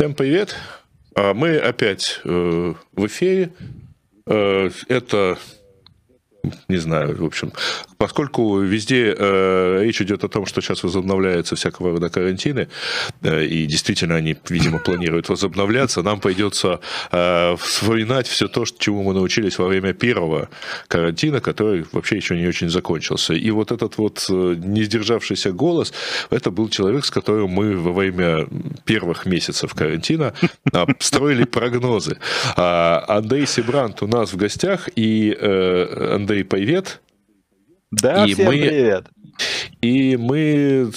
Всем привет. А мы опять э, в эфире. Э, это не знаю, в общем, поскольку везде э, речь идет о том, что сейчас возобновляются всякого рода карантины, э, и действительно они, видимо, планируют возобновляться, нам придется э, вспоминать все то, чему мы научились во время первого карантина, который вообще еще не очень закончился. И вот этот вот э, не сдержавшийся голос, это был человек, с которым мы во время первых месяцев карантина строили прогнозы. А Андрей Сибрант у нас в гостях, и э, Андрей, привет. Да, и всем мы, привет. И мы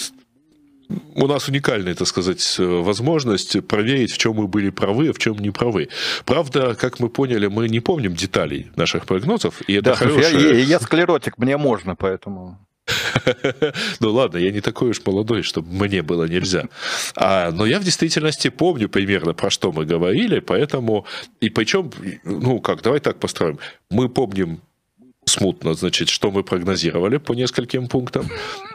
у нас уникальная, так сказать, возможность проверить, в чем мы были правы, а в чем не правы. Правда, как мы поняли, мы не помним деталей наших прогнозов, и это да, хорошая... я, я, я склеротик, мне можно, поэтому... Ну ладно, я не такой уж молодой, чтобы мне было нельзя. А, но я в действительности помню примерно, про что мы говорили, поэтому... И причем, ну как, давай так построим. Мы помним смутно, значит, что мы прогнозировали по нескольким пунктам.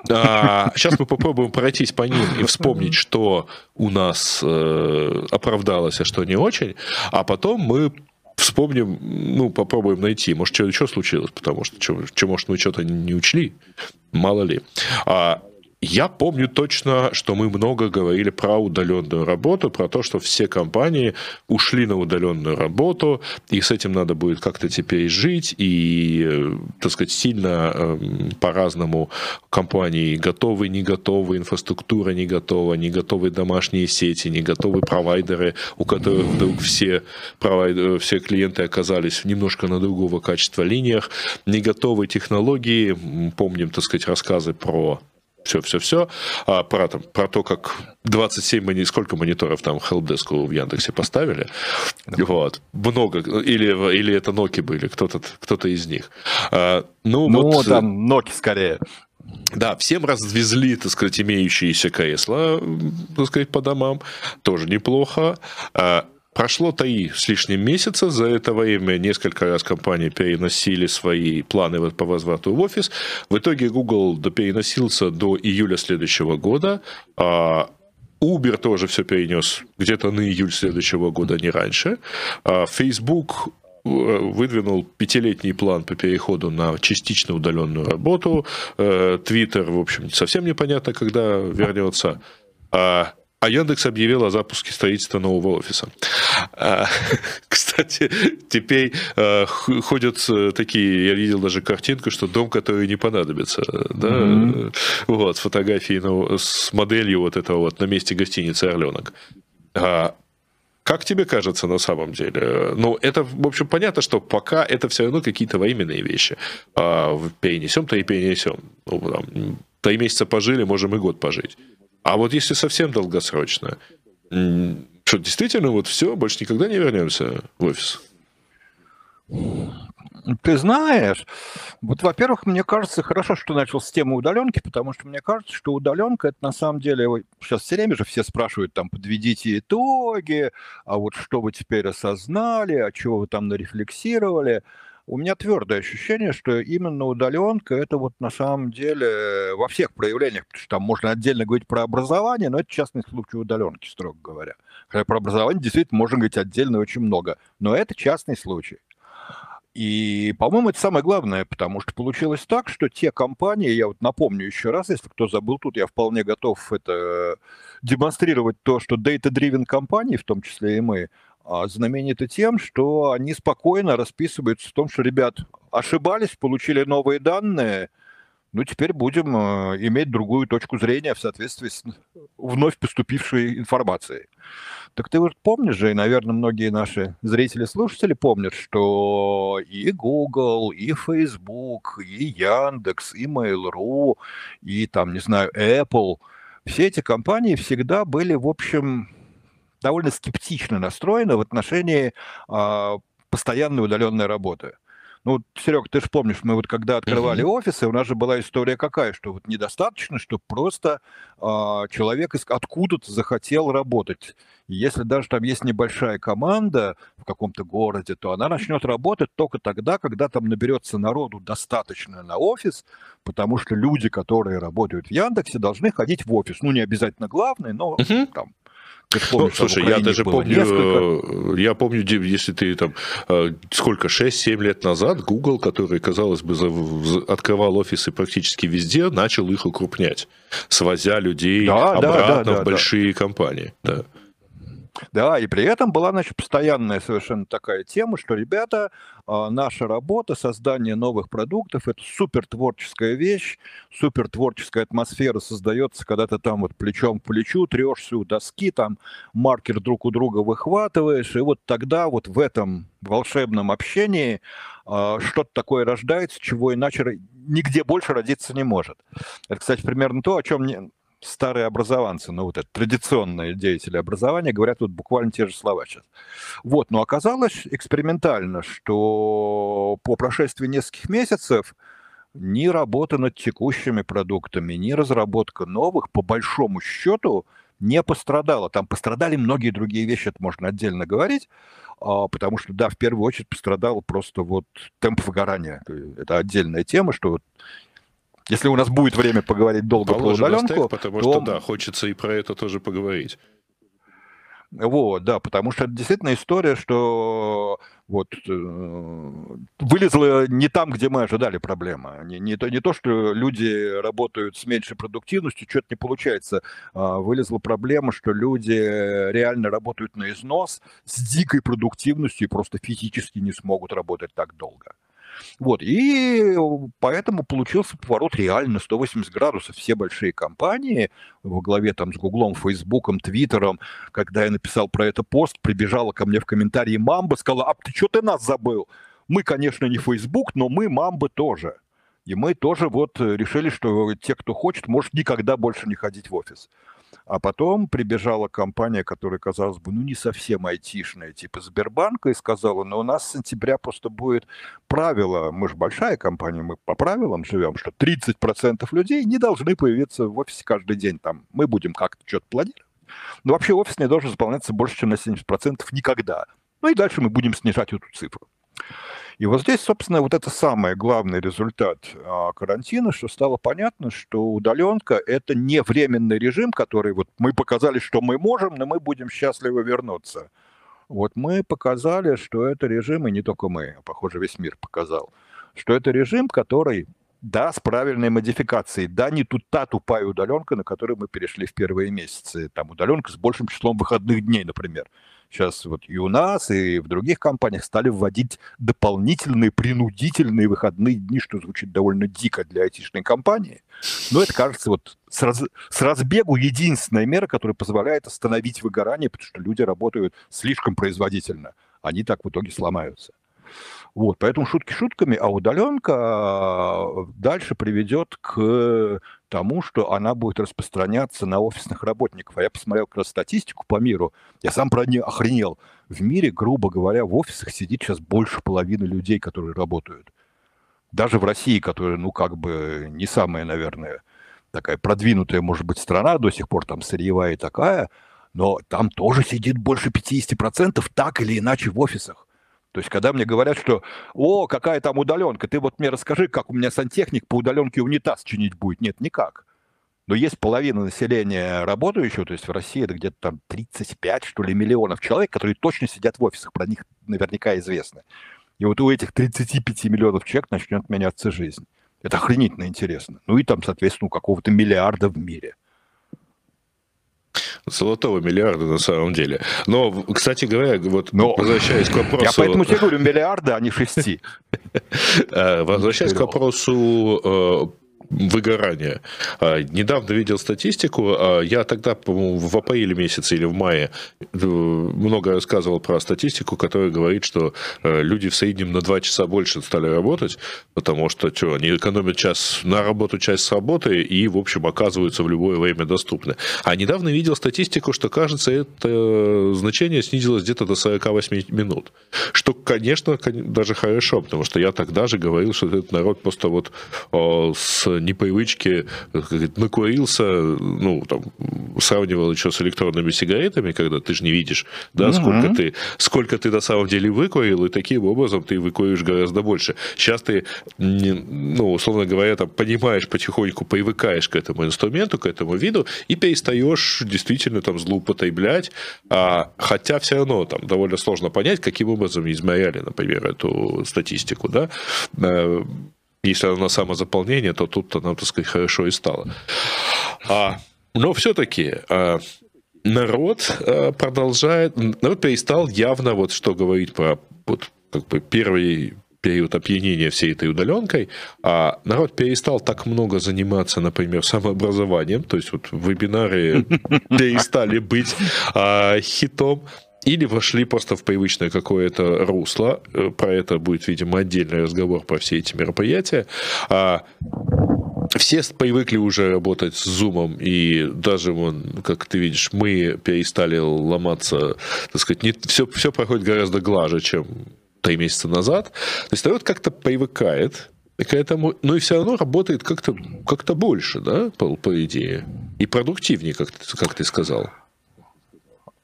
А, сейчас мы попробуем пройтись по ним и вспомнить, что у нас э, оправдалось, а что не очень. А потом мы вспомним, ну, попробуем найти, может, что еще случилось, потому что, что, что может, мы что-то не учли, мало ли. А, я помню точно, что мы много говорили про удаленную работу, про то, что все компании ушли на удаленную работу, и с этим надо будет как-то теперь жить, и, э, так сказать, сильно эм, по-разному компании готовы, не готовы, инфраструктура не готова, не готовы домашние сети, не готовы провайдеры, у которых вдруг все, провайдеры, все клиенты оказались немножко на другого качества линиях, не готовы технологии, помним, так сказать, рассказы про все-все-все, а про, там, про то, как 27, мони... сколько мониторов там хелпдеску в Яндексе поставили, вот, много, или, или это Nokia были, кто-то кто из них. А, ну, ну вот, там Nokia скорее. Да, всем развезли, так сказать, имеющиеся кресла, так сказать, по домам, тоже неплохо. А, Прошло три с лишним месяца, за это время несколько раз компании переносили свои планы по возврату в офис. В итоге Google переносился до июля следующего года, а Uber тоже все перенес где-то на июль следующего года, не раньше. А Facebook э, выдвинул пятилетний план по переходу на частично удаленную работу. Э, Twitter, в общем, совсем непонятно, когда вернется. А Яндекс объявил о запуске строительства нового офиса. А, кстати, теперь а, ходят э, такие, я видел даже картинку, что дом, который не понадобится. Да? Mm-hmm. Вот, фотографии ну, с моделью вот этого вот на месте гостиницы «Орленок». А, как тебе кажется на самом деле? Ну, это, в общем, понятно, что пока это все равно какие-то временные вещи. А, перенесем-то и перенесем. Ну, там, три месяца пожили, можем и год пожить. А вот если совсем долгосрочно, что действительно вот все, больше никогда не вернемся в офис? Ты знаешь, вот, во-первых, мне кажется, хорошо, что начал с темы удаленки, потому что мне кажется, что удаленка это на самом деле, сейчас все время же все спрашивают, там, подведите итоги, а вот что вы теперь осознали, а чего вы там нарефлексировали у меня твердое ощущение, что именно удаленка это вот на самом деле во всех проявлениях, потому что там можно отдельно говорить про образование, но это частный случай удаленки, строго говоря. Хотя про образование действительно можно говорить отдельно очень много, но это частный случай. И, по-моему, это самое главное, потому что получилось так, что те компании, я вот напомню еще раз, если кто забыл тут, я вполне готов это демонстрировать то, что data-driven компании, в том числе и мы, знамениты тем, что они спокойно расписываются в том, что, ребят, ошибались, получили новые данные, ну, теперь будем э, иметь другую точку зрения в соответствии с вновь поступившей информацией. Так ты вот помнишь же, и, наверное, многие наши зрители-слушатели помнят, что и Google, и Facebook, и Яндекс, и Mail.ru, и там, не знаю, Apple, все эти компании всегда были, в общем, довольно скептично настроена в отношении э, постоянной удаленной работы. Ну, Серег, ты же помнишь, мы вот когда открывали uh-huh. офисы, у нас же была история какая, что вот недостаточно, чтобы просто э, человек из, откуда-то захотел работать. И если даже там есть небольшая команда в каком-то городе, то она начнет работать только тогда, когда там наберется народу достаточно на офис, потому что люди, которые работают в Яндексе, должны ходить в офис. Ну, не обязательно главный, но uh-huh. там ну, слушай, я даже помню, несколько... я помню, если ты там, э, сколько, 6-7 лет назад Google, который, казалось бы, открывал офисы практически везде, начал их укрупнять, свозя людей да, обратно да, да, в большие компании. Да. Да, и при этом была, значит, постоянная совершенно такая тема, что, ребята, а, наша работа, создание новых продуктов, это супер творческая вещь, супер творческая атмосфера создается, когда ты там вот плечом к плечу трешься у доски, там маркер друг у друга выхватываешь, и вот тогда вот в этом волшебном общении э, что-то такое рождается, чего иначе нигде больше родиться не может. Это, кстати, примерно то, о чем старые образованцы, ну вот это традиционные деятели образования, говорят вот буквально те же слова сейчас. Вот, но оказалось экспериментально, что по прошествии нескольких месяцев ни работа над текущими продуктами, ни разработка новых, по большому счету, не пострадала. Там пострадали многие другие вещи, это можно отдельно говорить, а, потому что, да, в первую очередь пострадал просто вот темп выгорания. Это отдельная тема, что если у нас будет время поговорить долго Положим про удаленку, стек, потому то... что да, хочется и про это тоже поговорить. Вот, да, потому что это действительно история, что вот э, вылезла не там, где мы ожидали проблема. Не, не, то, не то, что люди работают с меньшей продуктивностью, что-то не получается. А вылезла проблема, что люди реально работают на износ с дикой продуктивностью и просто физически не смогут работать так долго. Вот, и поэтому получился поворот реально 180 градусов. Все большие компании во главе там с Гуглом, Фейсбуком, Твиттером, когда я написал про это пост, прибежала ко мне в комментарии Мамба, сказала, а ты что ты нас забыл? Мы, конечно, не Фейсбук, но мы Мамбы тоже. И мы тоже вот решили, что те, кто хочет, может никогда больше не ходить в офис. А потом прибежала компания, которая, казалось бы, ну не совсем айтишная, типа Сбербанка, и сказала, ну у нас с сентября просто будет правило, мы же большая компания, мы по правилам живем, что 30% людей не должны появиться в офисе каждый день. Там мы будем как-то что-то планировать. Но вообще офис не должен заполняться больше, чем на 70% никогда. Ну и дальше мы будем снижать эту цифру. И вот здесь, собственно, вот это самый главный результат а, карантина, что стало понятно, что удаленка – это не временный режим, который вот мы показали, что мы можем, но мы будем счастливы вернуться. Вот мы показали, что это режим, и не только мы, а, похоже, весь мир показал, что это режим, который да, с правильной модификацией. Да, не тут та тупая удаленка, на которую мы перешли в первые месяцы. Там удаленка с большим числом выходных дней, например. Сейчас вот и у нас, и в других компаниях стали вводить дополнительные принудительные выходные дни, что звучит довольно дико для айтишной компании. Но это, кажется, вот с, раз, с разбегу единственная мера, которая позволяет остановить выгорание, потому что люди работают слишком производительно. Они так в итоге сломаются. Вот, поэтому шутки шутками, а удаленка а, дальше приведет к тому, что она будет распространяться на офисных работников. А я посмотрел как раз статистику по миру, я сам про нее охренел. В мире, грубо говоря, в офисах сидит сейчас больше половины людей, которые работают. Даже в России, которая, ну, как бы не самая, наверное, такая продвинутая, может быть, страна, до сих пор там сырьевая такая, но там тоже сидит больше 50% так или иначе в офисах. То есть, когда мне говорят, что, о, какая там удаленка, ты вот мне расскажи, как у меня сантехник по удаленке унитаз чинить будет. Нет, никак. Но есть половина населения работающего, то есть в России это где-то там 35, что ли, миллионов человек, которые точно сидят в офисах, про них наверняка известно. И вот у этих 35 миллионов человек начнет меняться жизнь. Это охренительно интересно. Ну и там, соответственно, у какого-то миллиарда в мире – Золотого миллиарда на самом деле. Но, кстати говоря, вот Но... возвращаясь к вопросу... Я поэтому тебе говорю миллиарда, а не шести. Э, возвращаясь к вопросу э, выгорания. А, недавно видел статистику, а, я тогда, по-моему, в апреле месяце или в мае э, много рассказывал про статистику, которая говорит, что э, люди в среднем на 2 часа больше стали работать, потому что что, они экономят час на работу, часть с работы и, в общем, оказываются в любое время доступны. А недавно видел статистику, что, кажется, это значение снизилось где-то до 48 минут. Что, конечно, даже хорошо, потому что я тогда же говорил, что этот народ просто вот с непривычки, накурился, ну, там, сравнивал еще с электронными сигаретами, когда ты же не видишь, да, сколько ты, сколько ты на самом деле выкурил, и таким образом ты выкуришь гораздо больше. Сейчас ты, ну, условно говоря, там, понимаешь потихоньку, привыкаешь к этому инструменту, к этому виду, и перестаешь действительно там злоупотреблять, а, хотя все равно там довольно сложно понять, каким образом измеряли, например, эту статистику, да, э, если она на самозаполнение, то тут она, так сказать, хорошо и стало. А, но все-таки а, народ а, продолжает, народ перестал явно вот что говорить про вот, как бы первый период опьянения всей этой удаленкой, а народ перестал так много заниматься, например, самообразованием, то есть вот вебинары перестали быть а, хитом, или вошли просто в привычное какое-то русло. Э, про это будет, видимо, отдельный разговор про все эти мероприятия. А все привыкли уже работать с зумом, и даже, вон, как ты видишь, мы перестали ломаться, так сказать, не, все, все проходит гораздо глаже, чем три месяца назад. То есть народ как-то привыкает к этому, но и все равно работает как-то как больше, да, по, по идее, и продуктивнее, как, как ты сказал.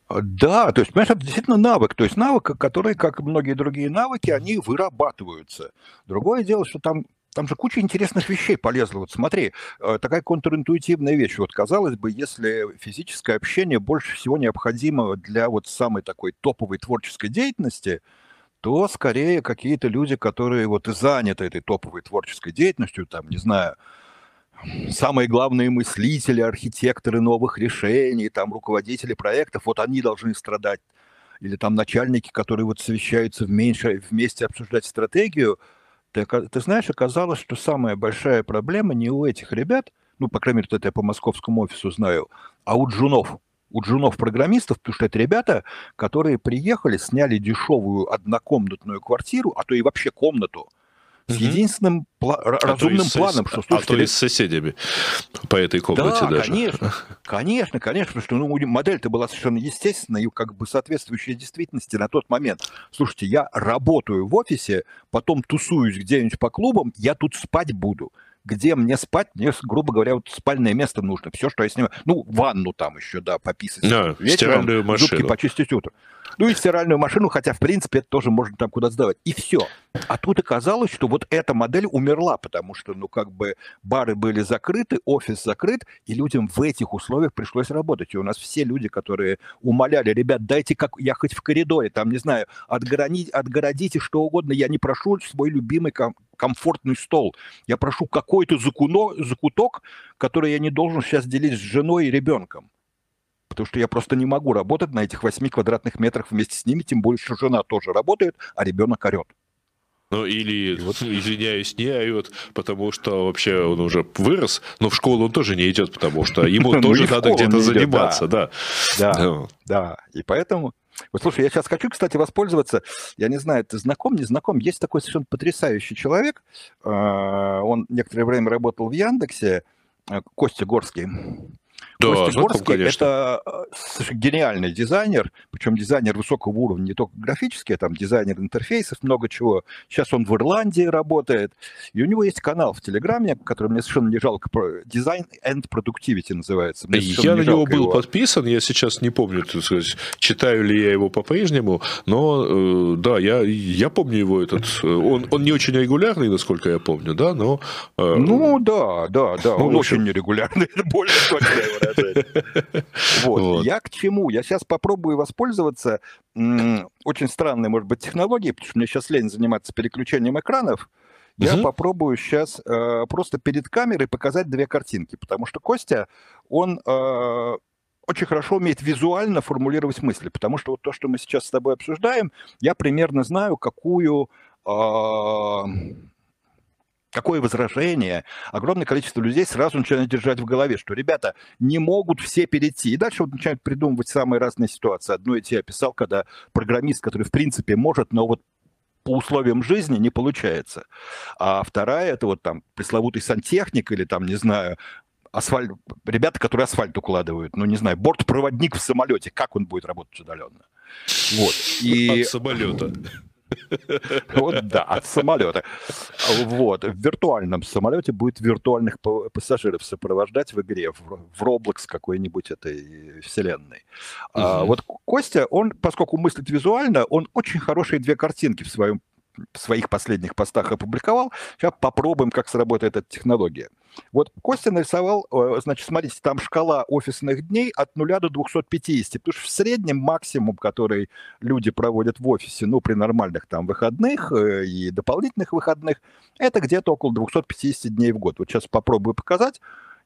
Да, то есть, понимаешь, это действительно навык. То есть навык, который, как и многие другие навыки, они вырабатываются. Другое дело, что там там же куча интересных вещей полезла. Вот смотри, э, такая контринтуитивная вещь. Вот казалось бы, если физическое общение больше всего необходимо для вот самой такой топовой творческой деятельности, то скорее какие-то люди, которые вот и заняты этой топовой творческой деятельностью, там, не знаю, самые главные мыслители, архитекторы новых решений, там руководители проектов, вот они должны страдать. Или там начальники, которые вот совещаются вместе, вместе обсуждать стратегию. Ты, ты знаешь, оказалось, что самая большая проблема не у этих ребят, ну, по крайней мере, это я по московскому офису знаю, а у джунов. У джунов-программистов, потому что это ребята, которые приехали, сняли дешевую однокомнатную квартиру, а то и вообще комнату – с единственным пла- а разумным планом, что слушайте, А то и с соседями по этой комнате да, даже. конечно, конечно, конечно, потому что ну, модель-то была совершенно естественная и как бы соответствующая действительности на тот момент. Слушайте, я работаю в офисе, потом тусуюсь где-нибудь по клубам, я тут спать буду где мне спать, мне, грубо говоря, вот спальное место нужно. Все, что я снимаю. Ну, ванну там еще, да, пописать. Да, вечером, стиральную машину. Зубки почистить утром. Ну и стиральную машину, хотя, в принципе, это тоже можно там куда сдавать. И все. А тут оказалось, что вот эта модель умерла, потому что, ну, как бы бары были закрыты, офис закрыт, и людям в этих условиях пришлось работать. И у нас все люди, которые умоляли, ребят, дайте как я хоть в коридоре, там, не знаю, отгородить, отгородите что угодно, я не прошу свой любимый ком- комфортный стол. Я прошу какой-то закуток, который я не должен сейчас делить с женой и ребенком потому что я просто не могу работать на этих 8 квадратных метрах вместе с ними, тем более, что жена тоже работает, а ребенок орет. Ну, или, вот. извиняюсь, не орет, потому что вообще он уже вырос, но в школу он тоже не идет, потому что ему ну, тоже надо где-то заниматься, да. Да, да, и поэтому... Вот слушай, я сейчас хочу, кстати, воспользоваться, я не знаю, ты знаком, не знаком, есть такой совершенно потрясающий человек, а, он некоторое время работал в Яндексе, э, Костя Горский, да, Костя Горский это э, гениальный дизайнер, причем дизайнер высокого уровня, не только графический, а там дизайнер интерфейсов, много чего. Сейчас он в Ирландии работает, и у него есть канал в Телеграме, который мне совершенно не жалко, Design and Productivity называется. Мне я на него был его. подписан, я сейчас не помню, сказать, читаю ли я его по-прежнему, но э, да, я, я помню его этот, э, он, он не очень регулярный, насколько я помню, да, но... Ну да, да, да, ну, он очень нерегулярный, это более точно Вот. вот. Я к чему? Я сейчас попробую воспользоваться очень странной, может быть, технологией, потому что мне сейчас лень заниматься переключением экранов. Я угу. попробую сейчас э, просто перед камерой показать две картинки, потому что Костя, он э, очень хорошо умеет визуально формулировать мысли, потому что вот то, что мы сейчас с тобой обсуждаем, я примерно знаю, какую э, какое возражение, огромное количество людей сразу начинают держать в голове, что ребята не могут все перейти. И дальше вот начинают придумывать самые разные ситуации. Одно я тебе описал, когда программист, который в принципе может, но вот по условиям жизни не получается. А вторая это вот там пресловутый сантехник или там, не знаю, асфальт, ребята, которые асфальт укладывают, ну, не знаю, бортпроводник в самолете, как он будет работать удаленно? Вот. И... От самолета. Вот да, от самолета. Вот. В виртуальном самолете будет виртуальных пассажиров сопровождать в игре, в Roblox какой-нибудь этой вселенной. А, вот Костя, он, поскольку мыслит визуально, он очень хорошие две картинки в своем своих последних постах опубликовал. Сейчас попробуем, как сработает эта технология. Вот Костя нарисовал, э, значит, смотрите, там шкала офисных дней от 0 до 250, потому что в среднем максимум, который люди проводят в офисе, ну, при нормальных там выходных э, и дополнительных выходных, это где-то около 250 дней в год. Вот сейчас попробую показать.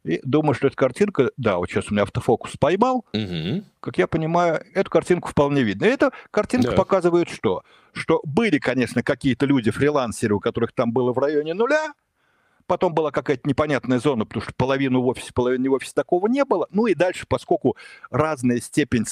И думаю, что эта картинка, да, вот сейчас у меня автофокус поймал, угу. как я понимаю, эту картинку вполне видно. И эта картинка да. показывает что? Что были, конечно, какие-то люди, фрилансеры, у которых там было в районе нуля, потом была какая-то непонятная зона, потому что половину в офисе, половину в офисе такого не было. Ну и дальше, поскольку разная степень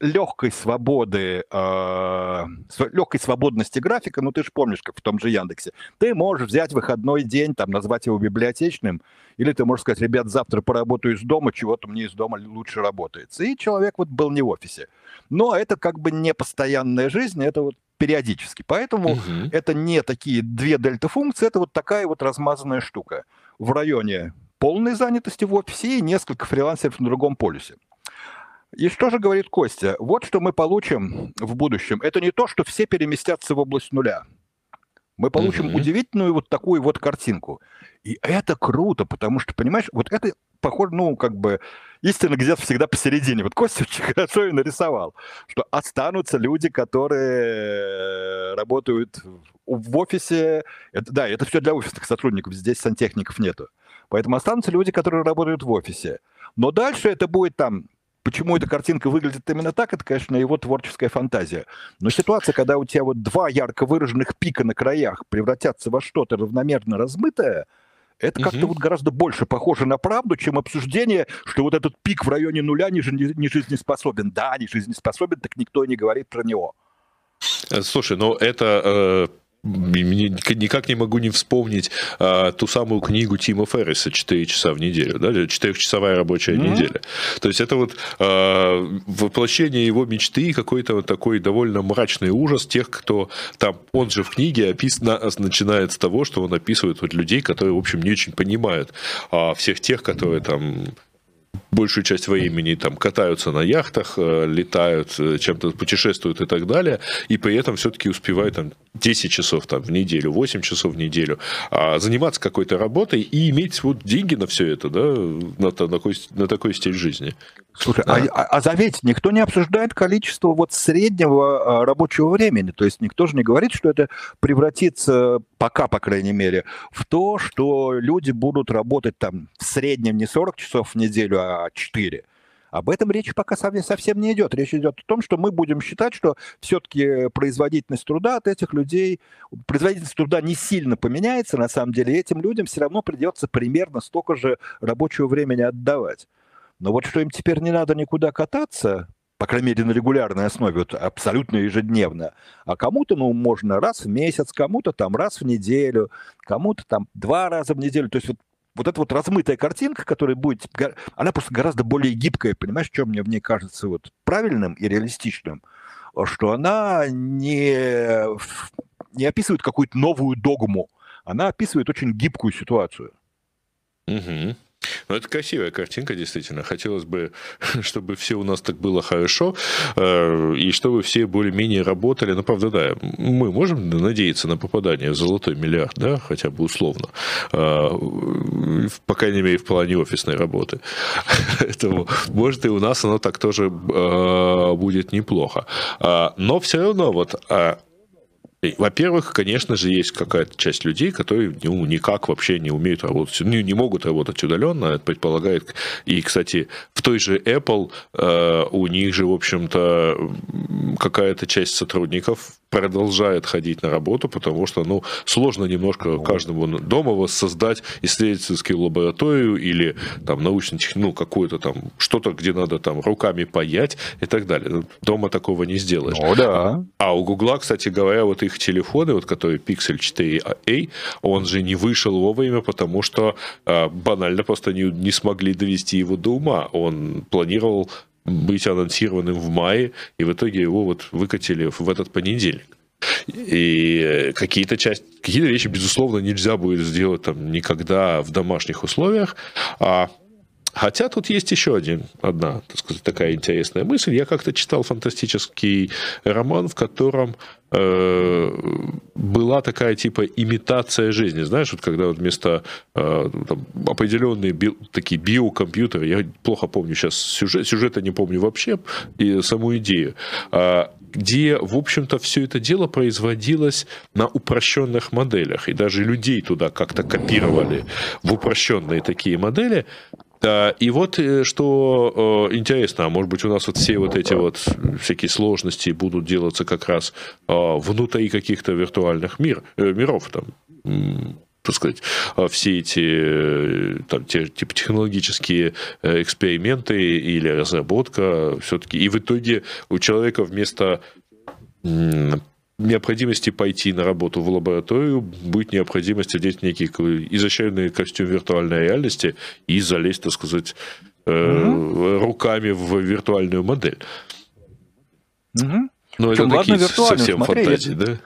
легкой свободы, э, легкой свободности графика, ну ты же помнишь, как в том же Яндексе, ты можешь взять выходной день, там, назвать его библиотечным, или ты можешь сказать, ребят, завтра поработаю из дома, чего-то мне из дома лучше работается. И человек вот был не в офисе. Но это как бы не постоянная жизнь, это вот периодически. Поэтому угу. это не такие две дельта-функции, это вот такая вот размазанная штука в районе полной занятости в офисе и несколько фрилансеров на другом полюсе. И что же говорит Костя? Вот что мы получим в будущем. Это не то, что все переместятся в область нуля. Мы получим угу. удивительную вот такую вот картинку. И это круто, потому что, понимаешь, вот это похоже, ну, как бы, истина где-то всегда посередине. Вот Костя очень хорошо и нарисовал, что останутся люди, которые работают в офисе. Это, да, это все для офисных сотрудников, здесь сантехников нету. Поэтому останутся люди, которые работают в офисе. Но дальше это будет там Почему эта картинка выглядит именно так, это, конечно, его творческая фантазия. Но ситуация, когда у тебя вот два ярко выраженных пика на краях превратятся во что-то равномерно размытое, это как-то вот гораздо больше похоже на правду, чем обсуждение, что вот этот пик в районе нуля не, не жизнеспособен. Да, не жизнеспособен, так никто не говорит про него. Э, слушай, ну это э, никак не могу не вспомнить а, ту самую книгу Тима Ферриса «4 часа в неделю», да, четырехчасовая рабочая mm-hmm. неделя. То есть это вот а, воплощение его мечты, какой-то вот такой довольно мрачный ужас тех, кто там, он же в книге описан, начинает с того, что он описывает вот людей, которые, в общем, не очень понимают а всех тех, которые там большую часть времени там катаются на яхтах, э, летают, э, чем-то путешествуют и так далее, и при этом все-таки успевают там 10 часов там, в неделю, 8 часов в неделю, а заниматься какой-то работой и иметь вот деньги на все это, да, на, на, такой, на такой стиль жизни. Слушай, а, а, а заметь, никто не обсуждает количество вот среднего а, рабочего времени. То есть никто же не говорит, что это превратится, пока, по крайней мере, в то, что люди будут работать там в среднем не 40 часов в неделю, а 4. Об этом речь пока совсем не идет. Речь идет о том, что мы будем считать, что все-таки производительность труда от этих людей, производительность труда не сильно поменяется, на самом деле, этим людям все равно придется примерно столько же рабочего времени отдавать. Но вот что им теперь не надо никуда кататься, по крайней мере, на регулярной основе, вот абсолютно ежедневно. А кому-то, ну, можно раз в месяц, кому-то там раз в неделю, кому-то там два раза в неделю. То есть вот, вот эта вот размытая картинка, которая будет, она просто гораздо более гибкая, понимаешь, что мне в ней кажется вот правильным и реалистичным, что она не, не описывает какую-то новую догму, она описывает очень гибкую ситуацию. Угу. Ну, это красивая картинка, действительно. Хотелось бы, чтобы все у нас так было хорошо, э, и чтобы все более-менее работали. Но, правда, да, мы можем надеяться на попадание в золотой миллиард, да, хотя бы условно, э, по крайней мере, в плане офисной работы. Поэтому, может, и у нас оно так тоже э, будет неплохо. Но все равно вот во-первых, конечно же, есть какая-то часть людей, которые ну, никак вообще не умеют работать, не, не могут работать удаленно, это предполагает. И, кстати, в той же Apple э, у них же, в общем-то, какая-то часть сотрудников продолжает ходить на работу, потому что, ну, сложно немножко ну. каждому дома воссоздать исследовательскую лабораторию или там научно ну, какую-то там, что-то, где надо там руками паять и так далее. Дома такого не сделаешь. Ну, да. А у Гугла, кстати говоря, вот их телефоны, вот который Pixel 4a, он же не вышел вовремя, потому что э, банально просто не, не смогли довести его до ума. Он планировал быть анонсированным в мае, и в итоге его вот выкатили в этот понедельник. И какие-то части, какие-то вещи, безусловно, нельзя будет сделать там никогда в домашних условиях. А Хотя тут есть еще один, одна, так сказать, такая интересная мысль. Я как-то читал фантастический роман, в котором э, была такая типа имитация жизни. Знаешь, вот когда вот вместо э, там, определенные би, такие биокомпьютеры, я плохо помню сейчас сюжет, сюжета не помню вообще, и саму идею, э, где, в общем-то, все это дело производилось на упрощенных моделях, и даже людей туда как-то копировали в упрощенные такие модели, и вот э, что э, интересно, а может быть у нас вот все вот эти вот всякие сложности будут делаться как раз э, внутри каких-то виртуальных мир, миров, там, так сказать, все эти там, те, типа, технологические эксперименты или разработка все-таки. И в итоге у человека вместо необходимости пойти на работу в лабораторию, будет необходимость одеть некий изощренный костюм виртуальной реальности и залезть, так сказать, угу. руками в виртуальную модель. Угу. Но Причем, это ладно, такие совсем смотри, фантазии, да?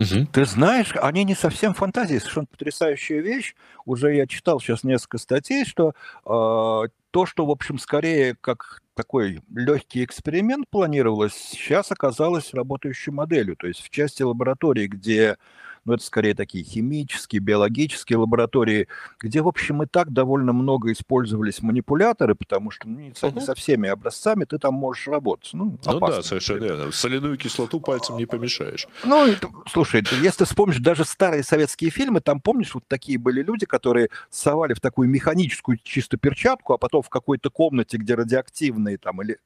Угу. Ты знаешь, они не совсем фантазии, совершенно потрясающая вещь. Уже я читал сейчас несколько статей, что э, то, что, в общем, скорее как такой легкий эксперимент планировалось, сейчас оказалось работающей моделью. То есть в части лаборатории, где но это скорее такие химические, биологические лаборатории, где, в общем, и так довольно много использовались манипуляторы, потому что ну, не, угу. со всеми образцами ты там можешь работать. Ну, ну да, совершенно верно. Соляную кислоту пальцем не помешаешь. Ну, слушай, если вспомнишь даже старые советские фильмы, там, помнишь, вот такие были люди, которые совали в такую механическую чисто перчатку, а потом в какой-то комнате, где радиоактивные там или...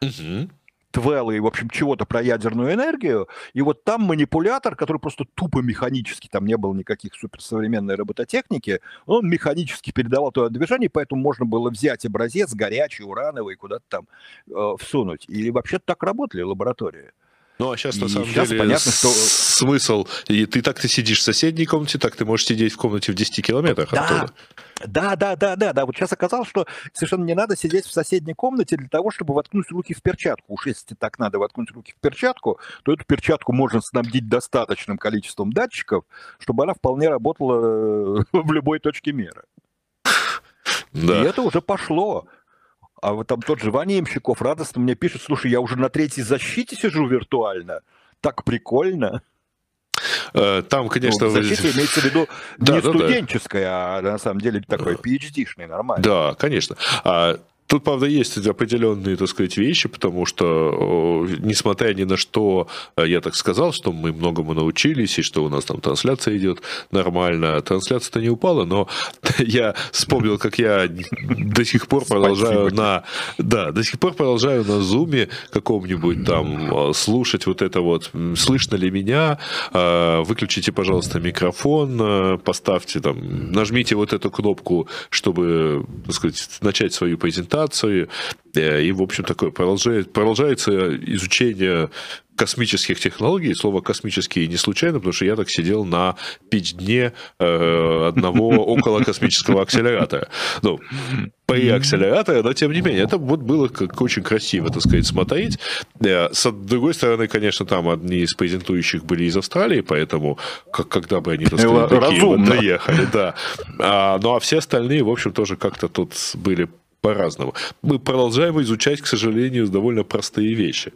Угу Твеллы, в общем, чего-то про ядерную энергию, и вот там манипулятор, который просто тупо механически, там не было никаких суперсовременной робототехники, он механически передавал туда движение, поэтому можно было взять образец горячий, урановый, куда-то там э, всунуть. И вообще так работали лаборатории. Ну, а сейчас, на самом сейчас деле, понятно, что... смысл, и ты так ты сидишь в соседней комнате, так ты можешь сидеть в комнате в 10 километрах да. оттуда. Да, да, да, да, да. Вот сейчас оказалось, что совершенно не надо сидеть в соседней комнате для того, чтобы воткнуть руки в перчатку. Уж если так надо воткнуть руки в перчатку, то эту перчатку можно снабдить достаточным количеством датчиков, чтобы она вполне работала э, в любой точке мира. Да. И это уже пошло. А вот там тот же Ваня Ямщиков радостно мне пишет, слушай, я уже на третьей защите сижу виртуально. Так прикольно. Э, там, конечно... Ну, защита имеется в виду да, не да, студенческая, да. а на самом деле такой PhD-шный, нормально. Да, конечно. А Тут, правда, есть определенные, так сказать, вещи, потому что, несмотря ни на что, э, я так сказал, что мы многому научились, и что у нас там трансляция идет нормально. Трансляция-то не упала, но я вспомнил, как я до сих пор продолжаю Спасибо. на... Да, до сих пор продолжаю на зуме каком-нибудь там э, слушать вот это вот, слышно ли меня, э, выключите, пожалуйста, микрофон, поставьте там, нажмите вот эту кнопку, чтобы, так сказать, начать свою презентацию, цивилизации, э, и, в общем, такое продолжает, продолжается изучение космических технологий. Слово «космические» не случайно, потому что я так сидел на пич-дне э, одного около космического акселератора. Ну, при акселераторе, но тем не менее, это вот было как очень красиво, так сказать, смотреть. Э, с другой стороны, конечно, там одни из презентующих были из Австралии, поэтому как, когда бы они, так сказать, такие вот доехали, да. А, ну, а все остальные, в общем, тоже как-то тут были по-разному. Мы продолжаем изучать, к сожалению, довольно простые вещи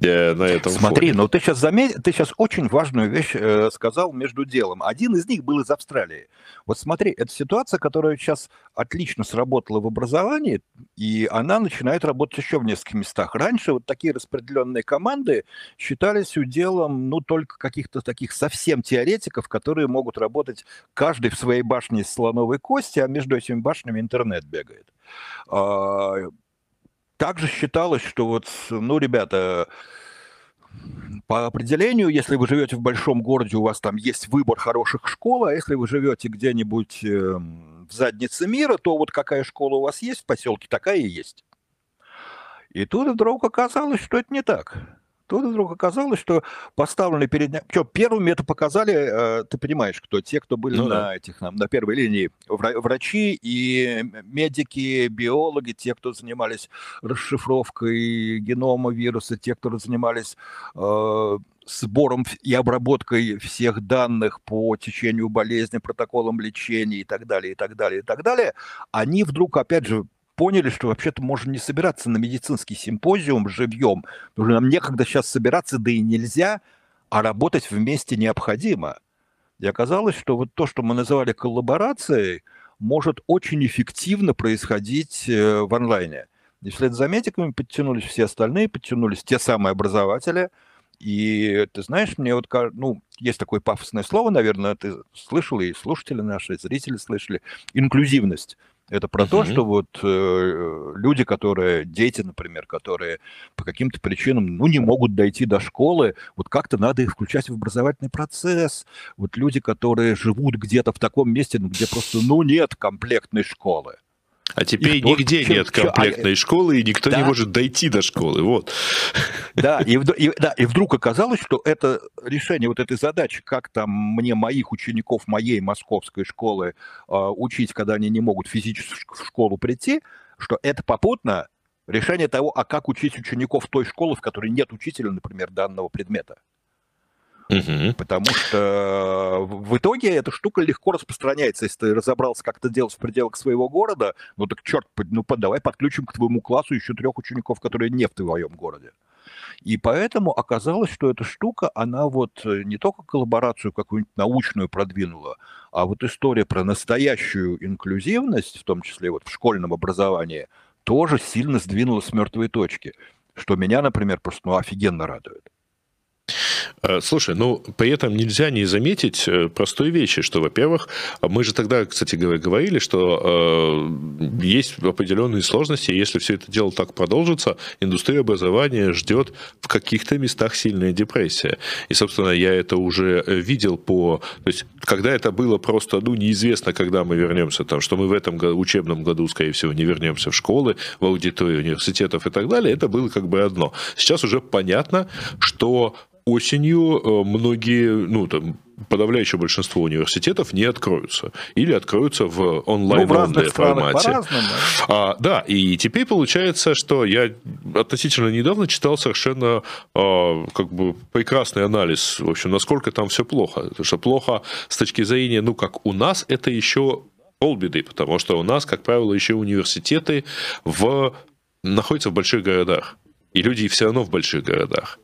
э, на этом Смотри, фоне. ну ты сейчас заметил, ты сейчас очень важную вещь э, сказал между делом. Один из них был из Австралии. Вот смотри, это ситуация, которая сейчас отлично сработала в образовании, и она начинает работать еще в нескольких местах. Раньше вот такие распределенные команды считались уделом, ну, только каких-то таких совсем теоретиков, которые могут работать каждый в своей башне из слоновой кости, а между этими башнями интернет бегает. А, также считалось, что вот, ну, ребята, по определению, если вы живете в большом городе, у вас там есть выбор хороших школ, а если вы живете где-нибудь эм, в заднице мира, то вот какая школа у вас есть в поселке, такая и есть. И тут вдруг оказалось, что это не так. Тут вдруг оказалось, что поставлены перед ним... Что, первыми это показали, э, ты понимаешь, кто? Те, кто были ну, на да. этих, на первой линии. Врачи и медики, биологи, те, кто занимались расшифровкой генома вируса, те, кто занимались э, сбором и обработкой всех данных по течению болезни, протоколам лечения и так далее, и так далее, и так далее, они вдруг, опять же, поняли, что вообще-то можно не собираться на медицинский симпозиум живьем, потому что нам некогда сейчас собираться, да и нельзя, а работать вместе необходимо. И оказалось, что вот то, что мы называли коллаборацией, может очень эффективно происходить э, в онлайне. И вслед за медиками подтянулись все остальные, подтянулись те самые образователи. И ты знаешь, мне вот, ну, есть такое пафосное слово, наверное, ты слышал, и слушатели наши, и зрители слышали, инклюзивность. Это про uh-huh. то, что вот э, люди, которые, дети, например, которые по каким-то причинам, ну, не могут дойти до школы, вот как-то надо их включать в образовательный процесс. Вот люди, которые живут где-то в таком месте, ну, где просто, ну, нет комплектной школы. А теперь кто, нигде чем, нет комплектной чем, школы, и никто да. не может дойти до школы. Вот. Да и, и, да, и вдруг оказалось, что это решение вот этой задачи, как там мне моих учеников моей московской школы э, учить, когда они не могут физически в школу прийти, что это попутно решение того, а как учить учеников той школы, в которой нет учителя, например, данного предмета. Угу. Потому что в итоге эта штука легко распространяется. Если ты разобрался, как это делать в пределах своего города, ну так черт, ну давай подключим к твоему классу еще трех учеников, которые не в твоем городе. И поэтому оказалось, что эта штука, она вот э, не только коллаборацию какую-нибудь научную продвинула, а вот история про настоящую инклюзивность, в том числе вот в школьном образовании, тоже сильно сдвинула с мертвой точки, что меня, например, просто ну, офигенно радует. Э, слушай, ну, при этом нельзя не заметить э, простой вещи, что, во-первых, мы же тогда, кстати говоря, говорили, что э, есть определенные сложности, если все это дело так продолжится, индустрия образования ждет в каких-то местах сильная депрессия. И, собственно, я это уже видел по... То есть, когда это было просто, ну, неизвестно, когда мы вернемся, там, что мы в этом учебном году, скорее всего, не вернемся в школы, в аудитории университетов и так далее, это было как бы одно. Сейчас уже понятно, что осенью э, многие, ну, там, подавляющее большинство университетов не откроются. Или откроются в онлайн ну, в формате. А, да, и теперь получается, что я относительно недавно читал совершенно а, как бы прекрасный анализ, в общем, насколько там все плохо. Потому что плохо с точки зрения, ну, как у нас, это еще полбеды, потому что у нас, как правило, еще университеты в... находятся в больших городах. И люди все равно в больших городах.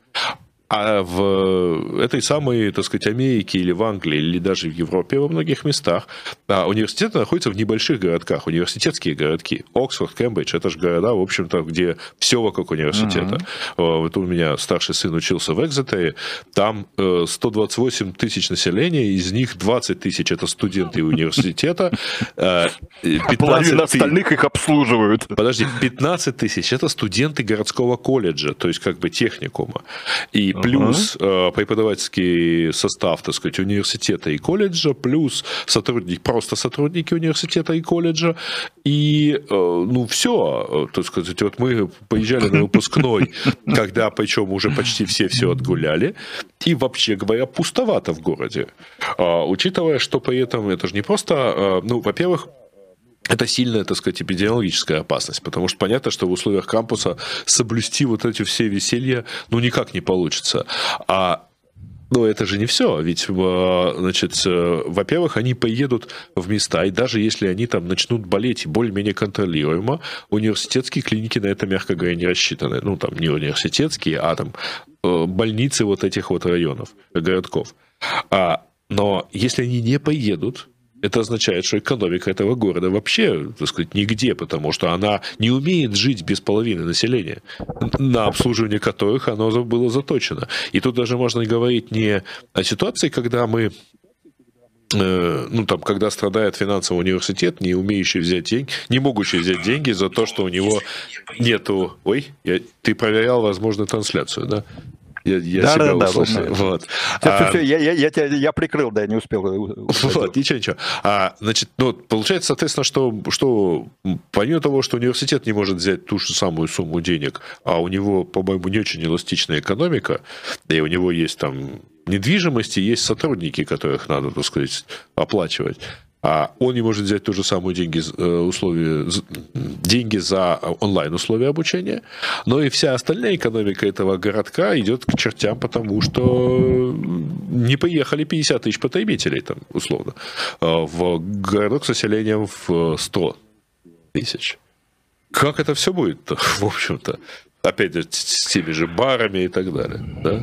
А в этой самой, так сказать, Америке или в Англии, или даже в Европе во многих местах а университеты находятся в небольших городках, университетские городки. Оксфорд, Кембридж, это же города, в общем-то, где все вокруг университета. Uh-huh. Вот у меня старший сын учился в Экзетере, там 128 э, тысяч населения, из них 20 тысяч это студенты университета. 15 э, Половина остальных их обслуживают. Подожди, 15 тысяч это студенты городского колледжа, то есть как бы техникума. И плюс uh-huh. преподавательский состав, так сказать, университета и колледжа, плюс сотрудники, просто сотрудники университета и колледжа, и, э, ну, все, так сказать, вот мы поезжали на выпускной, когда, причем уже почти все все отгуляли, и вообще говоря, пустовато в городе, а, учитывая, что при этом это же не просто, а, ну, во-первых, это сильная, так сказать, эпидемиологическая опасность, потому что понятно, что в условиях кампуса соблюсти вот эти все веселья, ну, никак не получится. А но это же не все, ведь, э, значит, э, во-первых, они поедут в места, и даже если они там начнут болеть более-менее контролируемо, университетские клиники на это, мягко говоря, не рассчитаны. Ну, там не университетские, а там э, больницы вот этих вот районов, городков. А, но если они не поедут, это означает, что экономика этого города вообще, так сказать, нигде, потому что она не умеет жить без половины населения, на обслуживание которых оно было заточено. И тут даже можно говорить не о ситуации, когда мы э, ну, там, когда страдает финансовый университет, не умеющий взять деньги, не могущий взять деньги за то, что у него нету... Ой, я... ты проверял, возможно, трансляцию, да? Я, я да, себя да, услышал. Да, вот. Все, а, все, все, я, я, я, тебя, я прикрыл, да, не успел. Вот, ничего, ничего. А, значит, ну, получается, соответственно, что, что помимо того, что университет не может взять ту же самую сумму денег, а у него, по-моему, не очень эластичная экономика, и у него есть там недвижимости, есть сотрудники, которых надо, так сказать, оплачивать а он не может взять ту же самую деньги, э, условия, деньги за онлайн условия обучения, но и вся остальная экономика этого городка идет к чертям, потому что не поехали 50 тысяч потребителей, там, условно, э, в городок с населением в 100 тысяч. Как это все будет, в общем-то? Опять же, с теми же барами и так далее, да?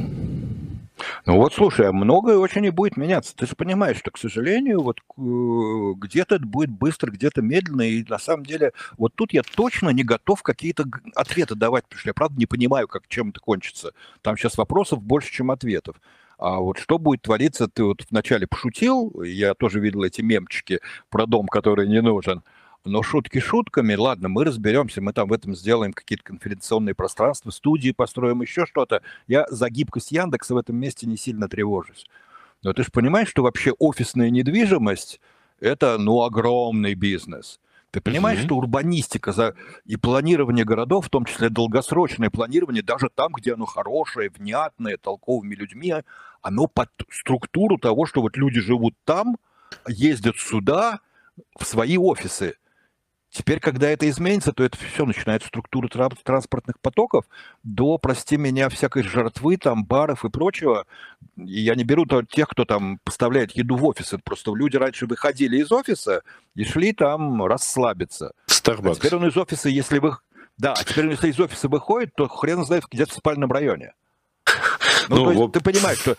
Ну вот, слушай, а многое очень и будет меняться. Ты же понимаешь, что, к сожалению, вот э, где-то это будет быстро, где-то медленно, и на самом деле вот тут я точно не готов какие-то ответы давать, потому что я правда не понимаю, как чем это кончится. Там сейчас вопросов больше, чем ответов. А вот что будет твориться, ты вот вначале пошутил, я тоже видел эти мемчики про дом, который не нужен – но шутки шутками, ладно, мы разберемся, мы там в этом сделаем какие-то конференционные пространства, студии построим, еще что-то. Я за гибкость Яндекса в этом месте не сильно тревожусь. Но ты же понимаешь, что вообще офисная недвижимость – это, ну, огромный бизнес. Ты понимаешь, mm-hmm. что урбанистика за... и планирование городов, в том числе долгосрочное планирование, даже там, где оно хорошее, внятное, толковыми людьми, оно под структуру того, что вот люди живут там, ездят сюда, в свои офисы. Теперь, когда это изменится, то это все начинает структура транспортных потоков до, прости меня, всякой жертвы, там, баров и прочего. И я не беру тех, кто там поставляет еду в офис. Это просто люди раньше выходили из офиса и шли там расслабиться. Starbucks. А теперь он из офиса, если вы... Да, а теперь он, если из офиса выходит, то хрен знает, где-то в спальном районе. Ну, ну то есть, вот... ты понимаешь, что...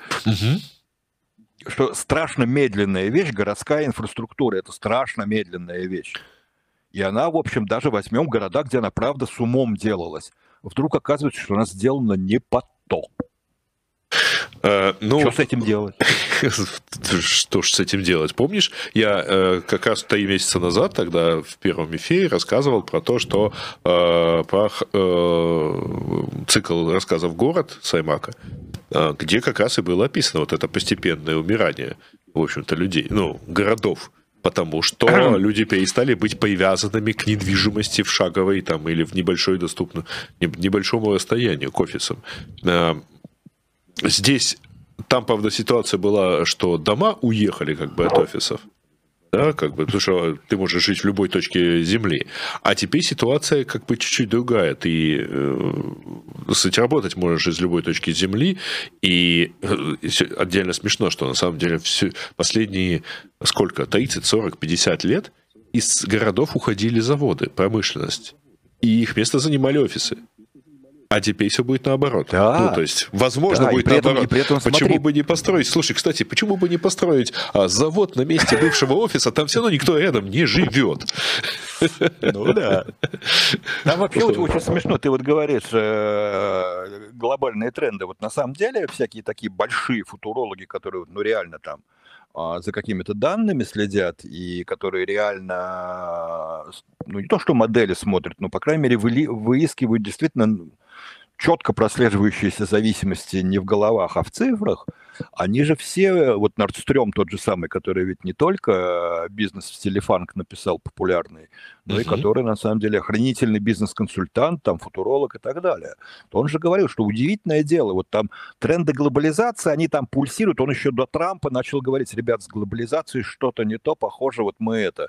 что страшно медленная вещь, городская инфраструктура, это страшно медленная вещь. И она, в общем, даже возьмем города, где она, правда, с умом делалась. Вдруг оказывается, что она сделана не под то. Uh, ну, что с этим делать? Что ж с этим делать? Помнишь, я э, как раз три месяца назад, тогда в первом эфире, рассказывал про то, что э, про э, цикл рассказов «Город» Саймака, э, где как раз и было описано вот это постепенное умирание, в общем-то, людей, ну, городов потому что люди перестали быть привязанными к недвижимости в шаговой там, или в небольшой доступном, небольшому расстоянию к офисам. Э, здесь, там, правда, ситуация была, что дома уехали как бы от офисов, да, как бы, потому что ты можешь жить в любой точке Земли. А теперь ситуация как бы чуть-чуть другая. Ты, э, кстати, работать можешь из любой точки Земли, и э, отдельно смешно, что на самом деле все, последние сколько, 30, 40, 50 лет из городов уходили заводы, промышленность, и их место занимали офисы. А теперь все будет наоборот. Да. Ну, то есть, возможно, да, будет при наоборот. Этом, при этом, почему смотри... бы не построить? Слушай, кстати, почему бы не построить а, завод на месте бывшего офиса? Там все равно никто рядом не живет. Ну да. Там вообще очень, смешно. Ты вот говоришь э, глобальные тренды. Вот на самом деле всякие такие большие футурологи, которые ну реально там а, за какими-то данными следят и которые реально, ну не то что модели смотрят, но по крайней мере выискивают действительно четко прослеживающиеся зависимости не в головах, а в цифрах, они же все, вот Нордстрём тот же самый, который ведь не только бизнес в стиле фанк написал популярный, но uh-huh. и который на самом деле охранительный бизнес-консультант, там футуролог и так далее. То он же говорил, что удивительное дело, вот там тренды глобализации, они там пульсируют, он еще до Трампа начал говорить, ребят, с глобализацией что-то не то, похоже, вот мы это,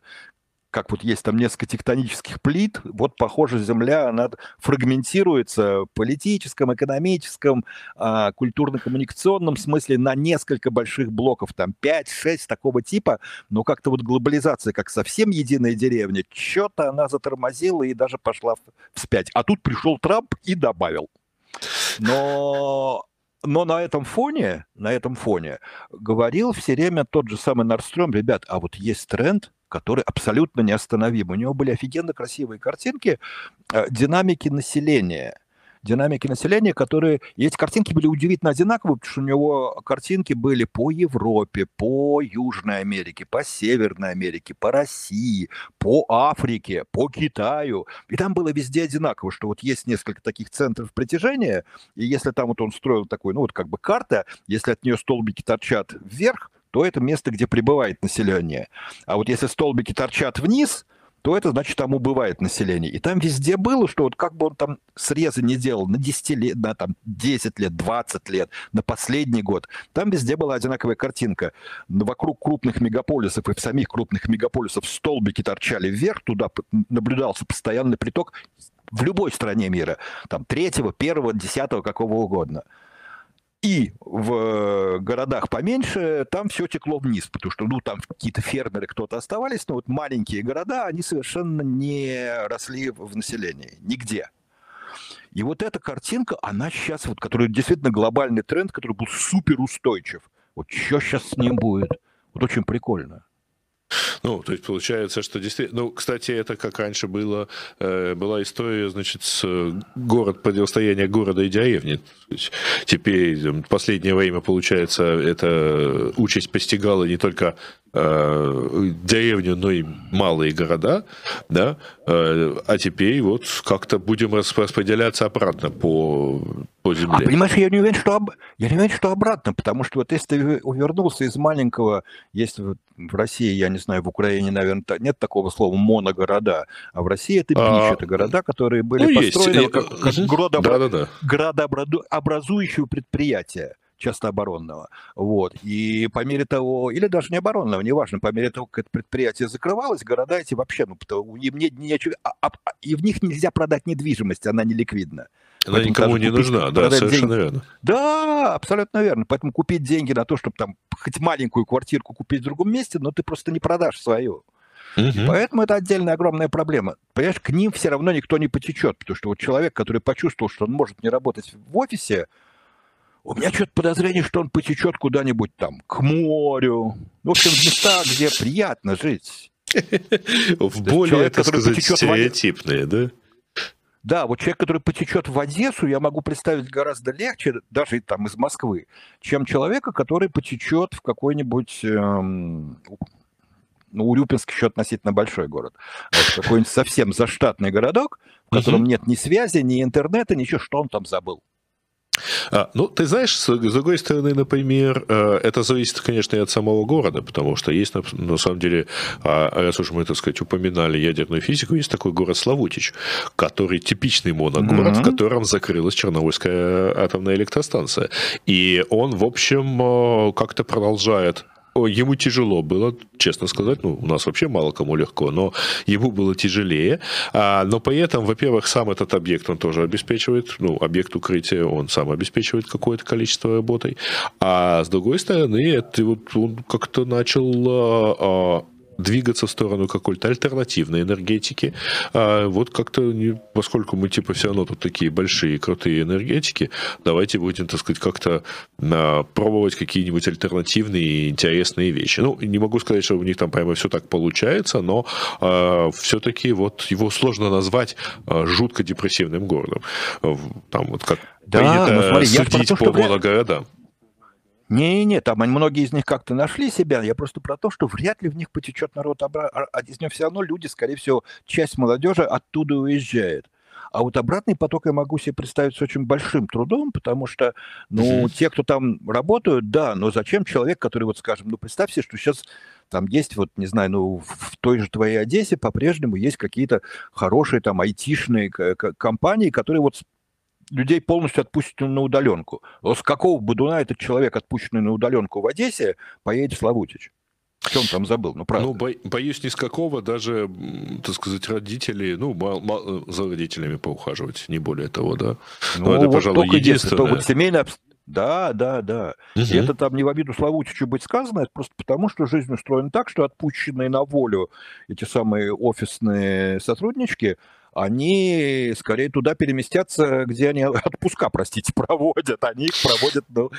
как вот есть там несколько тектонических плит, вот, похоже, Земля, она фрагментируется в политическом, экономическом, а, культурно-коммуникационном смысле на несколько больших блоков, там 5-6 такого типа, но как-то вот глобализация, как совсем единая деревня, что-то она затормозила и даже пошла вспять. А тут пришел Трамп и добавил. Но но на этом фоне, на этом фоне говорил все время тот же самый Норстром, ребят, а вот есть тренд, который абсолютно неостановим. У него были офигенно красивые картинки э, динамики населения. динамики населения, которые... И эти картинки были удивительно одинаковые, потому что у него картинки были по Европе, по Южной Америке, по Северной Америке, по России, по Африке, по Китаю. И там было везде одинаково, что вот есть несколько таких центров притяжения, и если там вот он строил такой, ну вот как бы карта, если от нее столбики торчат вверх, то это место, где прибывает население. А вот если столбики торчат вниз, то это значит, там убывает население. И там везде было, что вот как бы он там срезы не делал на 10 лет, на там 10 лет, 20 лет, на последний год, там везде была одинаковая картинка. Вокруг крупных мегаполисов и в самих крупных мегаполисов столбики торчали вверх, туда наблюдался постоянный приток в любой стране мира. Там третьего, первого, десятого, какого угодно. И в э, городах поменьше там все текло вниз, потому что, ну, там какие-то фермеры, кто-то оставались, но вот маленькие города, они совершенно не росли в населении, нигде. И вот эта картинка, она сейчас, вот, которая действительно глобальный тренд, который был супер устойчив. Вот что сейчас с ним будет? Вот очень прикольно. Ну, то есть получается, что действительно... Ну, кстати, это как раньше было, э, была история, значит, с э, город, противостояние города и деревни. Теперь в последнее время, получается, эта участь постигала не только э, деревню, но и малые города, да, э, а теперь вот как-то будем распределяться обратно по, по земле. А понимаешь, я не уверен, что, об... я не уверен, что обратно, потому что вот если ты увернулся из маленького, если вот в России, я не знаю, в Украине, наверное, нет такого слова моногорода, а в России это бич, а... это города, которые были ну, построены есть. как, как угу. градообра... да, да, да. предприятия часто оборонного. Вот. И по мере того, или даже не оборонного, неважно, по мере того, как это предприятие закрывалось, города эти вообще, ну, им не, нечего, а, а, и в них нельзя продать недвижимость, она не ликвидна. Она Поэтому никому не купить, нужна, да, совершенно деньги. верно. Да, абсолютно верно. Поэтому купить деньги на то, чтобы там хоть маленькую квартирку купить в другом месте, но ты просто не продашь свою. Угу. Поэтому это отдельная огромная проблема. Понимаешь, к ним все равно никто не потечет, потому что вот человек, который почувствовал, что он может не работать в офисе, у меня что-то подозрение, что он потечет куда-нибудь там, к морю. В общем, в места, где приятно жить. В более, так сказать, стереотипные, да? Да, вот человек, который потечет в Одессу, я могу представить гораздо легче, даже там из Москвы, чем человека, который потечет в какой-нибудь эм, ну, Урюпинск еще относительно большой город. Вот, какой-нибудь совсем заштатный городок, в котором нет ни связи, ни интернета, ничего, что он там забыл. А, ну, ты знаешь, с, другой стороны, например, э, это зависит, конечно, и от самого города, потому что есть, на, самом деле, а, раз уж мы, так сказать, упоминали ядерную физику, есть такой город Славутич, который типичный моногород, mm-hmm. в котором закрылась Чернобыльская атомная электростанция. И он, в общем, э, как-то продолжает ему тяжело было, честно сказать, ну, у нас вообще мало кому легко, но ему было тяжелее. А, но при этом, во-первых, сам этот объект он тоже обеспечивает, ну, объект укрытия он сам обеспечивает какое-то количество работой. А с другой стороны, это вот он как-то начал а, а двигаться в сторону какой-то альтернативной энергетики. А вот как-то, поскольку мы типа все равно тут такие большие крутые энергетики, давайте будем, так сказать, как-то а, пробовать какие-нибудь альтернативные и интересные вещи. Ну, не могу сказать, что у них там прямо все так получается, но а, все-таки вот его сложно назвать а, жутко депрессивным городом. Там вот как да, принято ну, смотри, судить по что моногородам. Не-не, там многие из них как-то нашли себя. Я просто про то, что вряд ли в них потечет народ обратно. А из него все равно люди, скорее всего, часть молодежи оттуда уезжает. А вот обратный поток я могу себе представить с очень большим трудом, потому что, ну, те, кто там работают, да, но зачем человек, который, вот, скажем, ну, представь себе, что сейчас там есть, вот, не знаю, ну, в той же твоей Одессе по-прежнему есть какие-то хорошие там айтишные компании, которые вот людей полностью отпустят на удаленку. С какого будуна этот человек, отпущенный на удаленку в Одессе, поедет в Славутич? В чем там забыл? Ну, правда. Ну, бо- боюсь, ни с какого даже, так сказать, родители, ну, мал- мал- за родителями поухаживать, не более того, да. Ну, Но это, вот пожалуй, единственное. Вот семейное да, да, да. Угу. И это там не в обиду Славутичу быть сказано, это просто потому, что жизнь устроена так, что отпущенные на волю эти самые офисные сотруднички, они скорее туда переместятся, где они отпуска, простите, проводят. Они их проводят ну,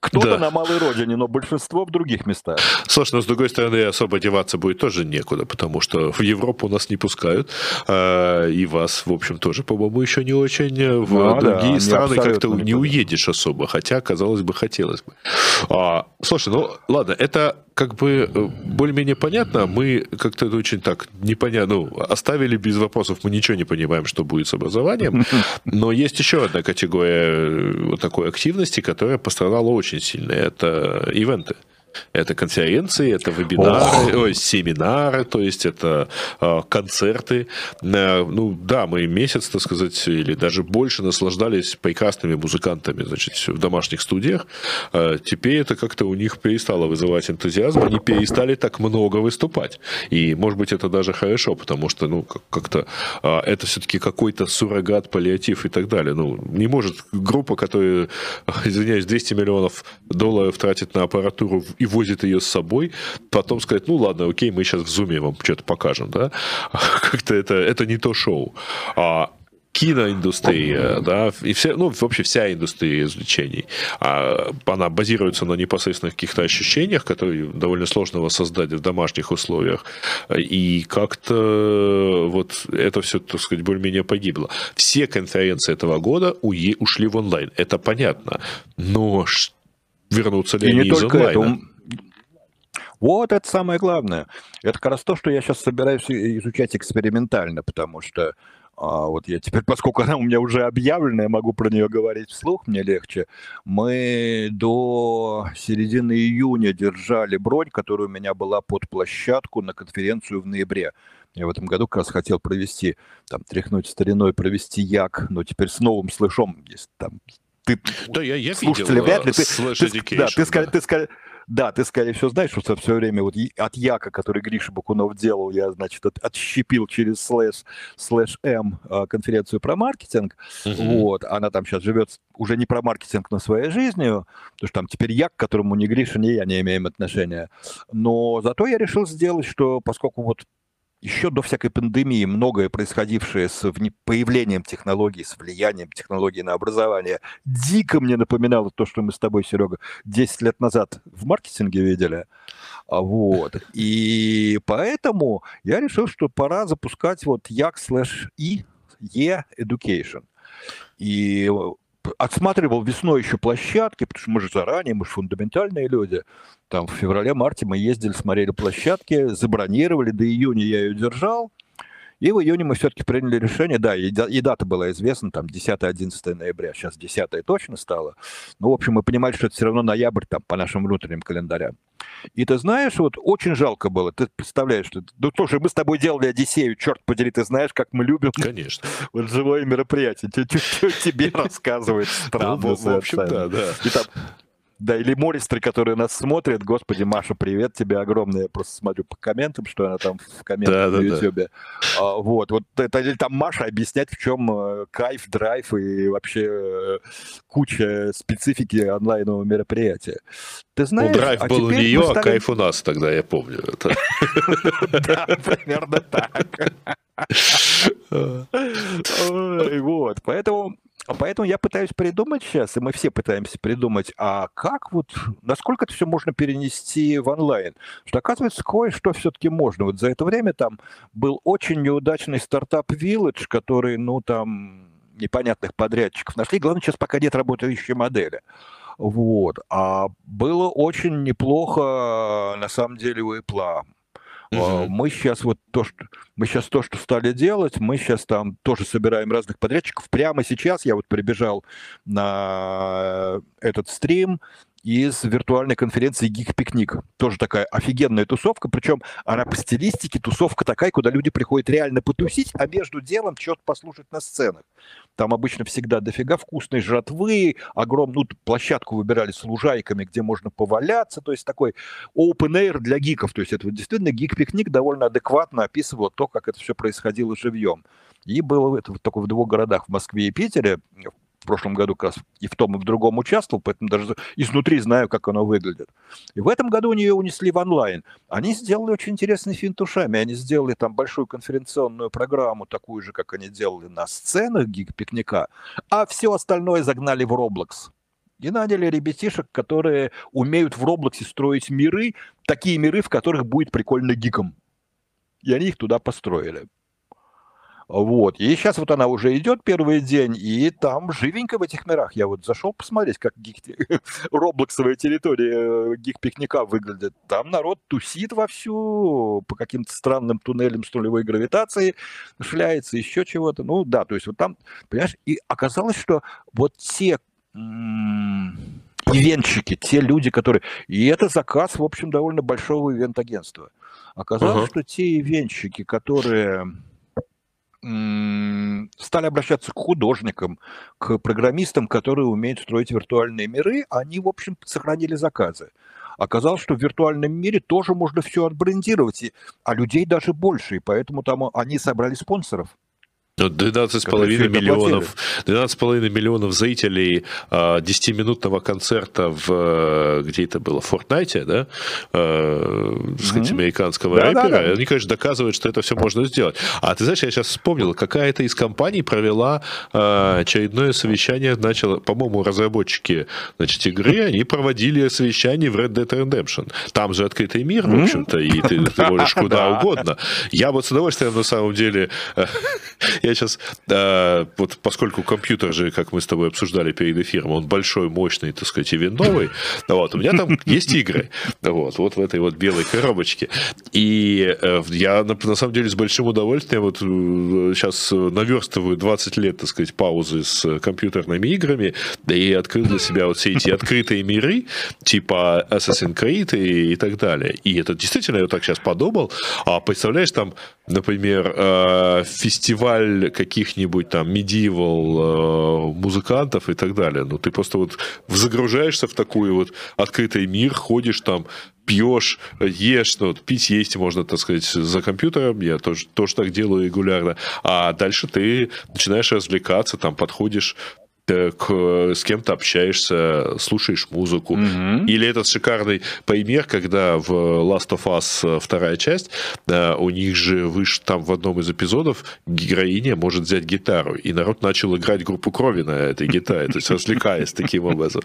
Кто-то да. на малой родине, но большинство в других местах. Слушай, но с другой стороны, особо деваться будет тоже некуда, потому что в Европу нас не пускают, а, и вас, в общем, тоже, по-моему, еще не очень. В ну, другие да, страны как-то не уедешь особо, хотя, казалось бы, хотелось бы. А, слушай, ну ладно, это как бы э, более-менее понятно. Мы как-то это очень так непонятно, ну, оставили без вопросов, мы ничего не понимаем, что будет с образованием. Но есть еще одна категория э, вот такой активности, которая пострадала очень сильно. Это ивенты. Это конференции, это вебинары, ой, семинары, то есть это э, концерты. Э, ну да, мы месяц, так сказать, или даже больше наслаждались прекрасными музыкантами, значит, в домашних студиях. Э, теперь это как-то у них перестало вызывать энтузиазм, они перестали так много выступать. И, может быть, это даже хорошо, потому что, ну, как-то э, это все-таки какой-то суррогат, паллиатив и так далее. Ну, не может группа, которая, извиняюсь, 200 миллионов долларов тратит на аппаратуру и возит ее с собой, потом сказать, ну ладно, окей, мы сейчас в зуме вам что-то покажем, да, как-то это, это не то шоу. А киноиндустрия, да, и все, ну, вообще вся индустрия развлечений, а, она базируется на непосредственных каких-то ощущениях, которые довольно сложно воссоздать в домашних условиях, и как-то вот это все, так сказать, более-менее погибло. Все конференции этого года ушли в онлайн, это понятно, но вернуться ли и они не из онлайна? Это, вот это самое главное. Это как раз то, что я сейчас собираюсь изучать экспериментально, потому что а вот я теперь, поскольку она у меня уже объявлена, я могу про нее говорить вслух, мне легче. Мы до середины июня держали бронь, которая у меня была под площадку на конференцию в ноябре. Я в этом году как раз хотел провести, там, тряхнуть стариной, провести як, но теперь с новым слышом, есть там ты да, я, я слушателя видел, вряд ли ты, ты, да, ты, да. ты, ты, да, ты, скорее всего, знаешь, что все время вот от YaC а, который Гриша Бакунов делал, я, значит, от, отщепил через слэш, слэш M а, конференцию про маркетинг. Uh-huh. Вот, она там сейчас живет уже не про маркетинг, но своей жизнью, потому что там теперь YaC, к которому ни Гриша, ни я не имеем отношения. Но зато я решил сделать, что поскольку вот еще до всякой пандемии многое происходившее с появлением технологий, с влиянием технологий на образование, дико мне напоминало то, что мы с тобой, Серега, 10 лет назад в маркетинге видели. А вот. И поэтому я решил, что пора запускать вот як слэш и e education. И отсматривал весной еще площадки, потому что мы же заранее, мы же фундаментальные люди. Там в феврале-марте мы ездили, смотрели площадки, забронировали, до июня я ее держал. И в июне мы все-таки приняли решение, да, и, и дата была известна, там 10-11 ноября, сейчас 10 точно стало. Ну, в общем, мы понимали, что это все равно ноябрь там по нашим внутренним календарям. И ты знаешь, вот очень жалко было, ты представляешь, что, ну, слушай, мы с тобой делали Одиссею, черт подери, ты знаешь, как мы любим. Конечно. Вот живое мероприятие, тебе рассказывает. В общем, да, да. Да, или Мористры, которые нас смотрят. Господи, Маша, привет тебе огромное. Я просто смотрю по комментам, что она там в комментах да, на да, Ютубе. Да. А, вот, вот это или там Маша объяснять, в чем э, кайф, драйв и вообще э, куча специфики онлайнового мероприятия. Ты знаешь, ну, драйв а был у нее, а кайф у нас тогда, я помню это. Да, примерно так. Вот, поэтому а поэтому я пытаюсь придумать сейчас, и мы все пытаемся придумать, а как вот, насколько это все можно перенести в онлайн? Что оказывается, кое-что все-таки можно. Вот за это время там был очень неудачный стартап Village, который, ну, там, непонятных подрядчиков нашли. Главное, сейчас пока нет работающей модели. Вот. А было очень неплохо, на самом деле, у Apple. Угу. Мы сейчас вот то, что мы сейчас то, что стали делать, мы сейчас там тоже собираем разных подрядчиков. Прямо сейчас я вот прибежал на этот стрим, из виртуальной конференции Geek Picnic. Тоже такая офигенная тусовка, причем она по стилистике тусовка такая, куда люди приходят реально потусить, а между делом что-то послушать на сценах. Там обычно всегда дофига вкусной жратвы, огромную ну, площадку выбирали с лужайками, где можно поваляться, то есть такой open air для гиков. То есть это действительно Geek Picnic довольно адекватно описывал то, как это все происходило живьем. И было это вот только в двух городах, в Москве и Питере, прошлом году как раз и в том, и в другом участвовал, поэтому даже изнутри знаю, как оно выглядит. И в этом году они ее унесли в онлайн. Они сделали очень интересный финт ушами. Они сделали там большую конференционную программу, такую же, как они делали на сценах гиг-пикника, а все остальное загнали в Roblox. И наняли ребятишек, которые умеют в Роблоксе строить миры, такие миры, в которых будет прикольно гиком. И они их туда построили. Вот. И сейчас вот она уже идет первый день, и там живенько в этих мирах. Я вот зашел посмотреть, как гик... роблоксовая территория э, гик-пикника выглядит. Там народ тусит вовсю, по каким-то странным туннелям с нулевой гравитацией шляется, еще чего-то. Ну да, то есть вот там, понимаешь, и оказалось, что вот те ивентщики, те люди, которые... И это заказ, в общем, довольно большого ивент-агентства. Оказалось, uh-huh. что те ивентщики, которые стали обращаться к художникам, к программистам, которые умеют строить виртуальные миры, они, в общем, сохранили заказы. Оказалось, что в виртуальном мире тоже можно все отбрендировать, а людей даже больше, и поэтому там они собрали спонсоров. 12,5 миллионов, 12,5 миллионов зрителей 10-минутного а, концерта в, э, где это было, в Fortnite, да, mm-hmm. сказать, американского да, рэпера, да, да. они, конечно, доказывают, что это все можно сделать. А ты знаешь, я сейчас вспомнил, какая-то из компаний провела а, очередное совещание, начала, по-моему, разработчики значит, игры, они проводили совещание в Red Dead Redemption. Там же открытый мир, в общем-то, и ты, ты можешь куда угодно. Я вот с удовольствием, на самом деле, я сейчас, э, вот поскольку компьютер же, как мы с тобой обсуждали перед эфиром, он большой, мощный, так сказать, и виндовый, вот, у меня там есть игры, вот, вот в этой вот белой коробочке. И э, я, на, на самом деле, с большим удовольствием вот сейчас наверстываю 20 лет, так сказать, паузы с компьютерными играми, и открыл для себя вот все эти открытые миры, типа Assassin's Creed и, и так далее. И это действительно, я так сейчас подумал, а представляешь, там, например, э, фестиваль каких-нибудь там medieval э, музыкантов и так далее. Ну, ты просто вот загружаешься в такой вот открытый мир, ходишь там, пьешь, ешь, ну, пить, есть можно, так сказать, за компьютером, я тоже, тоже так делаю регулярно, а дальше ты начинаешь развлекаться, там, подходишь к, с кем-то общаешься, слушаешь музыку. Угу. Или этот шикарный пример, когда в Last of Us э, вторая часть, э, у них же выше там в одном из эпизодов героиня может взять гитару, и народ начал играть группу крови на этой гитаре, то есть развлекаясь таким образом.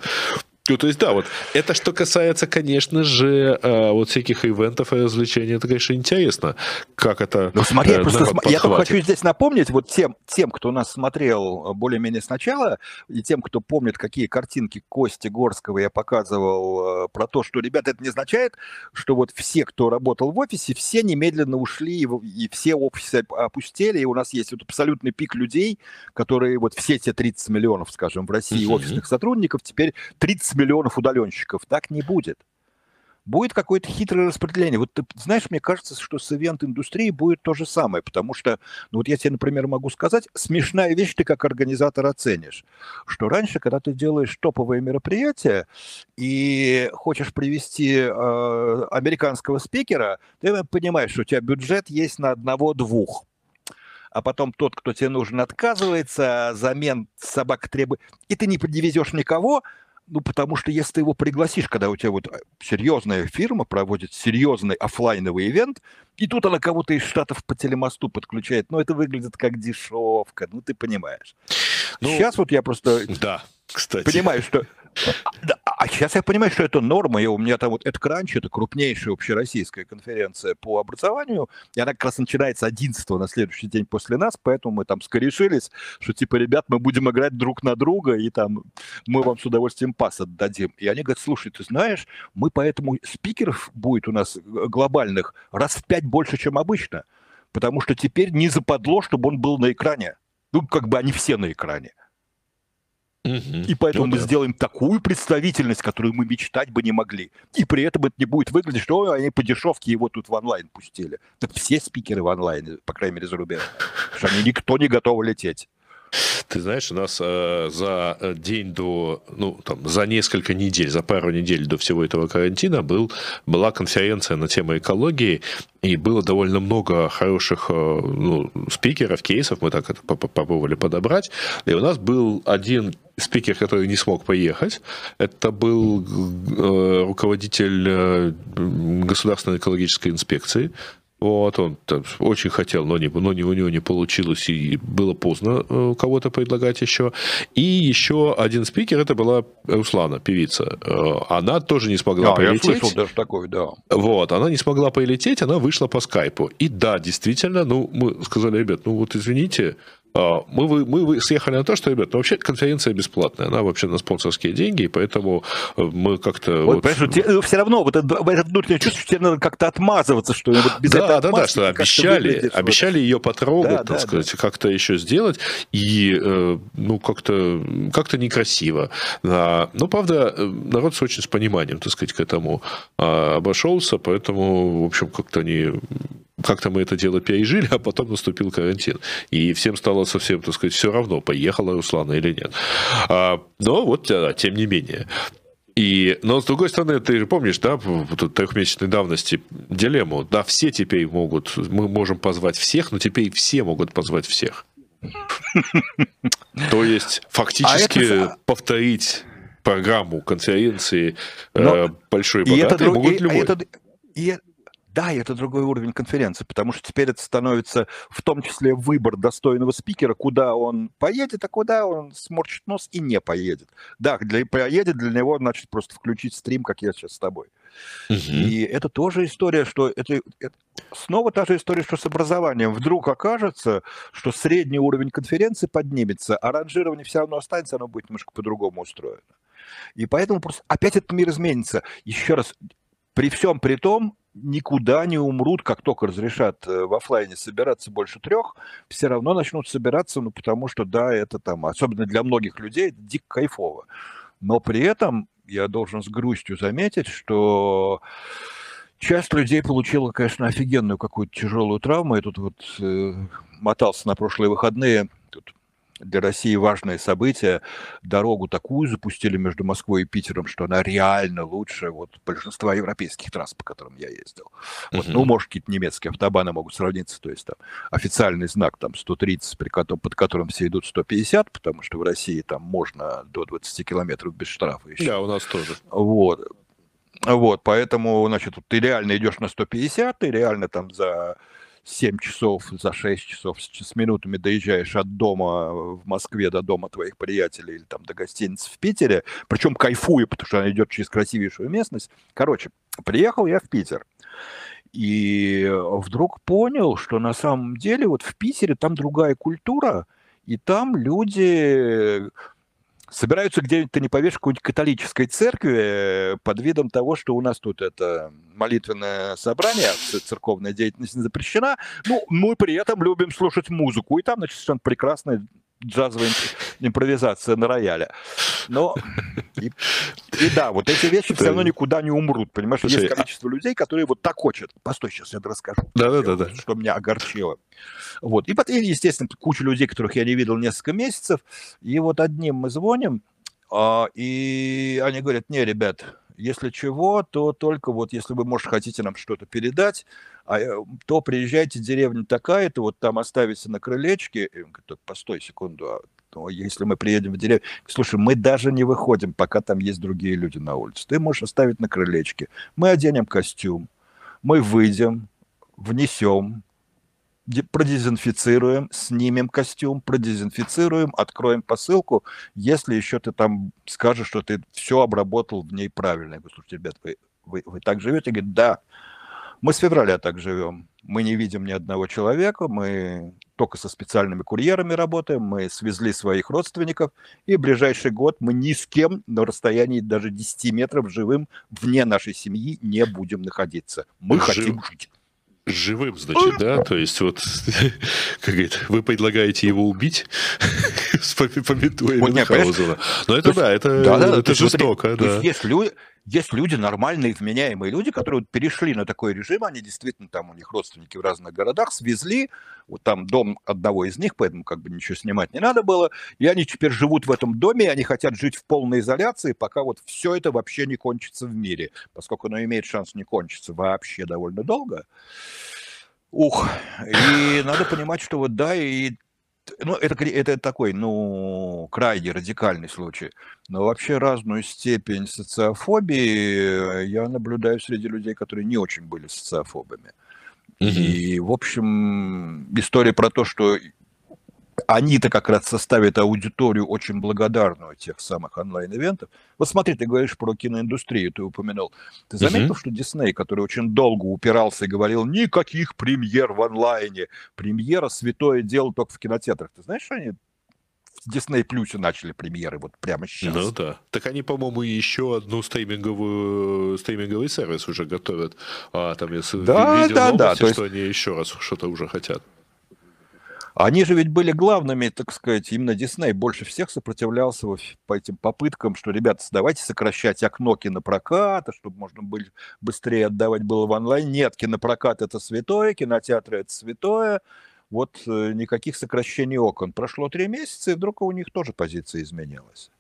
Ну, то есть, да, вот. Это что касается, конечно же, э, вот всяких ивентов и развлечений, это, конечно, интересно, как это Ну, смотри, э, просто см... я только хочу здесь напомнить вот тем, тем, кто нас смотрел более-менее сначала, и тем, кто помнит, какие картинки Кости Горского я показывал э, про то, что, ребята, это не означает, что вот все, кто работал в офисе, все немедленно ушли, и, все офисы опустели, и у нас есть вот абсолютный пик людей, которые вот все те 30 миллионов, скажем, в России офисных сотрудников, теперь 30 миллионов удаленщиков. Так не будет. Будет какое-то хитрое распределение. Вот ты знаешь, мне кажется, что с ивент-индустрией будет то же самое, потому что, ну вот я тебе, например, могу сказать, смешная вещь ты как организатор оценишь, что раньше, когда ты делаешь топовое мероприятие и хочешь привести э, американского спикера, ты понимаешь, что у тебя бюджет есть на одного-двух а потом тот, кто тебе нужен, отказывается, замен собак требует, и ты не привезешь никого, ну, потому что если ты его пригласишь, когда у тебя вот э, серьезная фирма проводит серьезный офлайновый ивент, и тут она кого-то из Штатов по телемосту подключает, ну, это выглядит как дешевка, ну, ты понимаешь. Ну, Сейчас вот я просто да, кстати. понимаю, что да, а сейчас я понимаю, что это норма. И у меня там вот EdCrunch, это крупнейшая общероссийская конференция по образованию, и она как раз начинается 11 на следующий день после нас, поэтому мы там скорешились, что типа, ребят, мы будем играть друг на друга, и там мы вам с удовольствием пас отдадим. И они говорят, слушай, ты знаешь, мы поэтому спикеров будет у нас глобальных раз в пять больше, чем обычно, потому что теперь не западло, чтобы он был на экране. Ну, как бы они все на экране. И поэтому ну, мы да. сделаем такую представительность, которую мы мечтать бы не могли. И при этом это не будет выглядеть, что они по дешевке его тут в онлайн пустили. Так все спикеры в онлайн, по крайней мере, за рубеж. Что они никто не готов лететь. Ты знаешь, у нас э, за э, день до, ну, там, за несколько недель, за пару недель до всего этого карантина был, была конференция на тему экологии, и было довольно много хороших э, ну, спикеров, кейсов, мы так это попробовали подобрать. И у нас был один спикер, который не смог поехать. Это был э, руководитель Государственной экологической инспекции Вот, он там, очень хотел, но, не, но не, у него не получилось, и было поздно э, кого-то предлагать еще. И еще один спикер, это была Руслана, певица. Э, она тоже не смогла да, полететь. Я слышал даже такой, да. Вот, она не смогла полететь, она вышла по скайпу. И да, действительно, ну, мы сказали, ребят, ну вот извините, а, мы, вы, мы съехали на то, что, ребят, ну, вообще конференция бесплатная, она вообще на спонсорские деньги, и поэтому э, мы как-то... Вот, вот... Понимаешь, тебе, ну, все равно вот это, это внутреннее чувство, что тебе надо как-то отмазываться, что вот без да, да, да, что обещали, обещали ее потрогать, да, так да, сказать, да. как-то еще сделать, и, э, ну, как-то как некрасиво. А, ну, правда, э, народ с очень с пониманием, так сказать, к этому а, обошелся, поэтому, в общем, как-то они как-то мы это дело пережили, а потом наступил карантин. И всем стало совсем, так сказать, все равно, поехала Руслана или нет. А, но вот, да, тем не менее. И, но с другой стороны, ты же помнишь, да, трехмесячной давности дилемму, да, все теперь могут, мы можем позвать всех, но теперь все могут позвать всех. То есть фактически повторить программу конференции э, большой богатой могут любой. Да, это другой уровень конференции, потому что теперь это становится в том числе выбор достойного спикера, куда он поедет, а куда он сморчит нос и не поедет. Да, для, поедет для него, значит, просто включить стрим, как я сейчас с тобой. Угу. И это тоже история, что это, это снова та же история, что с образованием. Вдруг окажется, что средний уровень конференции поднимется, а ранжирование все равно останется, оно будет немножко по-другому устроено. И поэтому просто опять этот мир изменится. Еще раз, при всем при том, никуда не умрут, как только разрешат э, в офлайне собираться больше трех, все равно начнут собираться, ну, потому что, да, это там, особенно для многих людей, дико кайфово. Но при этом я должен с грустью заметить, что часть людей получила, конечно, офигенную какую-то тяжелую травму. Я тут вот э, мотался на прошлые выходные, для России важное событие. Дорогу такую запустили между Москвой и Питером, что она реально лучше вот большинства европейских трасс, по которым я ездил. Вот, uh-huh. Ну, может, какие-то немецкие автобаны могут сравниться, то есть там официальный знак там 130, при котором, под которым все идут 150, потому что в России там можно до 20 километров без штрафа еще. Да, у нас тоже. Вот. Вот, поэтому, значит, ты реально идешь на 150, ты реально там за 7 часов, за 6 часов с, минутами доезжаешь от дома в Москве до дома твоих приятелей или там до гостиницы в Питере, причем кайфую, потому что она идет через красивейшую местность. Короче, приехал я в Питер. И вдруг понял, что на самом деле вот в Питере там другая культура, и там люди собираются где-нибудь, ты не поверишь, какой-нибудь католической церкви э, под видом того, что у нас тут это молитвенное собрание, церковная деятельность запрещена, ну, мы при этом любим слушать музыку, и там, значит, совершенно прекрасная джазовая импровизация на рояле. Но и, и да, вот эти вещи все равно никуда не умрут, понимаешь? Слушай, Есть а количество людей, которые вот так хотят. Постой, сейчас я расскажу. Да-да-да. Что меня огорчило. Вот. И, потом, естественно, куча людей, которых я не видел несколько месяцев. И вот одним мы звоним, а, и они говорят, не, ребят, если чего, то только вот если вы, может, хотите нам что-то передать, а, э, то приезжайте, деревня такая-то, вот там оставите на крылечке. И он говорит, постой секунду, а ну, если мы приедем в деревню, слушай, мы даже не выходим, пока там есть другие люди на улице. Ты можешь оставить на крылечке. Мы оденем костюм, мы выйдем, внесем, продезинфицируем, снимем костюм, продезинфицируем, откроем посылку, если еще ты там скажешь, что ты все обработал в ней правильно. Я говорю, слушайте, ребят, вы, вы, вы так живете? Говорит, да. Мы с февраля так живем. Мы не видим ни одного человека, мы только со специальными курьерами работаем, мы свезли своих родственников, и ближайший год мы ни с кем на расстоянии даже 10 метров живым вне нашей семьи не будем находиться. Мы Жив. хотим жить живым, значит, да? То есть вот, как говорит, вы предлагаете его убить, пометуя вот, Мюнхгаузена. Но это да, это, да, это жестоко, да. Есть люди, есть люди, нормальные, вменяемые люди, которые вот перешли на такой режим, они действительно там, у них родственники в разных городах, свезли, вот там дом одного из них, поэтому как бы ничего снимать не надо было, и они теперь живут в этом доме, и они хотят жить в полной изоляции, пока вот все это вообще не кончится в мире, поскольку оно имеет шанс не кончиться вообще довольно долго. Ух, и надо понимать, что вот да, и ну, это, это такой, ну, крайне радикальный случай. Но вообще разную степень социофобии я наблюдаю среди людей, которые не очень были социофобами. И, в общем, история про то, что они-то как раз составят аудиторию очень благодарную тех самых онлайн-ивентов. Вот смотри, ты говоришь про киноиндустрию, ты упомянул. Ты заметил, uh-huh. что Дисней, который очень долго упирался и говорил, никаких премьер в онлайне, премьера святое дело только в кинотеатрах. Ты знаешь, что они в Disney Плюсе начали премьеры вот прямо сейчас. Ну да. Так они, по-моему, еще одну стриминговую, стриминговый сервис уже готовят. А там я да, видел да, новости, да, что есть... они еще раз что-то уже хотят. Они же ведь были главными, так сказать, именно Дисней больше всех сопротивлялся по этим попыткам, что, ребята, давайте сокращать окно кинопроката, чтобы можно было быстрее отдавать было в онлайн. Нет, кинопрокат это святое, кинотеатры это святое. Вот э, никаких сокращений окон. Прошло три месяца, и вдруг у них тоже позиция изменилась.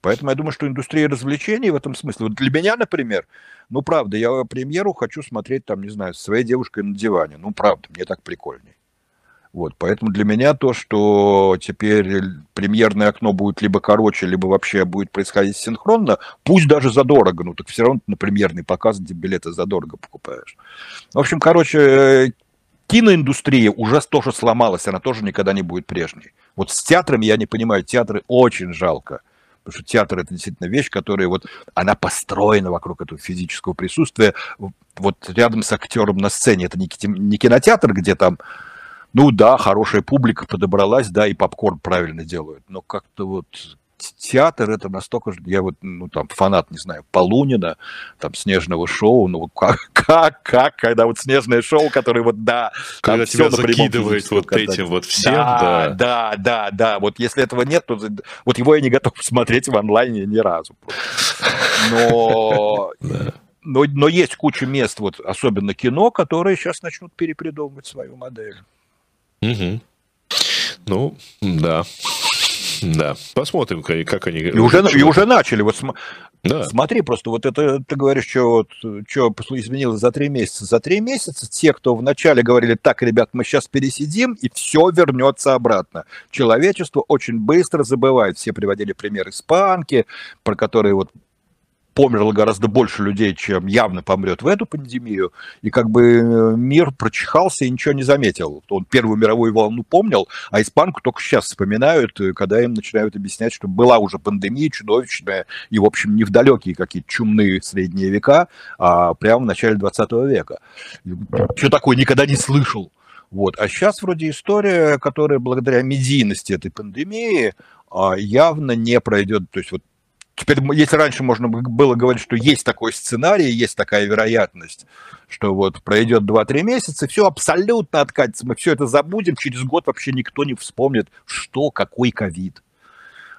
Поэтому я думаю, что индустрия развлечений в этом смысле. Вот для меня, например, ну, правда, я премьеру хочу смотреть, там, не знаю, с своей девушкой на диване. Ну, правда, мне так прикольней. Вот, поэтому для меня то, что теперь премьерное окно будет либо короче, либо вообще будет происходить синхронно, пусть даже задорого, ну так все равно на премьерный показ где билеты задорого покупаешь. В общем, короче, киноиндустрия уже тоже сломалась, она тоже никогда не будет прежней. Вот с театрами я не понимаю, театры очень жалко. Потому что театр это действительно вещь, которая вот, она построена вокруг этого физического присутствия. Вот рядом с актером на сцене это не кинотеатр, где там ну да, хорошая публика подобралась, да, и попкорн правильно делают, но как-то вот театр это настолько же, я вот, ну, там, фанат, не знаю, Полунина, там, Снежного шоу, ну, как, как, как, когда вот Снежное шоу, который вот, да, когда тебя закидывает вот когда... этим вот всем, да, да. Да, да, да, вот если этого нет, то вот его я не готов смотреть в онлайне ни разу. Но... Но, но есть куча мест, вот особенно кино, которые сейчас начнут перепридумывать свою модель. Угу. Ну, да. Да, посмотрим, как они... И уже, и уже начали. Вот см... да. Смотри, просто вот это ты говоришь, что, вот, что изменилось за три месяца. За три месяца те, кто вначале говорили, так, ребят, мы сейчас пересидим, и все вернется обратно. Человечество очень быстро забывает. Все приводили пример испанки, про которые вот померло гораздо больше людей, чем явно помрет в эту пандемию, и как бы э, мир прочихался и ничего не заметил. Он Первую мировую волну помнил, а испанку только сейчас вспоминают, э, когда им начинают объяснять, что была уже пандемия чудовищная, и, в общем, не в далекие какие-то чумные средние века, а прямо в начале 20 века. Что такое, никогда не слышал. Вот. А сейчас вроде история, которая благодаря медийности этой пандемии а, явно не пройдет. То есть вот Теперь, если раньше можно было говорить, что есть такой сценарий, есть такая вероятность, что вот пройдет 2-3 месяца, все абсолютно откатится, мы все это забудем, через год вообще никто не вспомнит, что, какой ковид.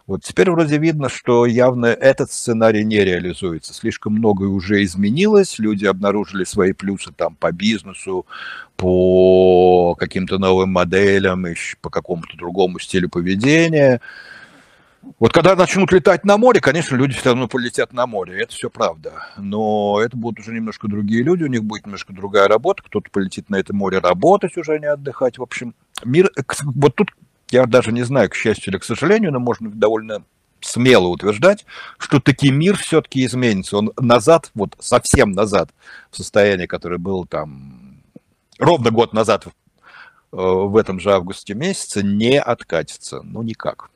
Вот теперь вроде видно, что явно этот сценарий не реализуется. Слишком многое уже изменилось, люди обнаружили свои плюсы там по бизнесу, по каким-то новым моделям, по какому-то другому стилю поведения. Вот когда начнут летать на море, конечно, люди все равно полетят на море, это все правда. Но это будут уже немножко другие люди, у них будет немножко другая работа, кто-то полетит на это море работать уже, а не отдыхать. В общем, мир, вот тут я даже не знаю, к счастью или к сожалению, но можно довольно смело утверждать, что таки мир все-таки изменится. Он назад, вот совсем назад, в состоянии, которое было там ровно год назад э, в этом же августе месяце, не откатится. Ну, никак.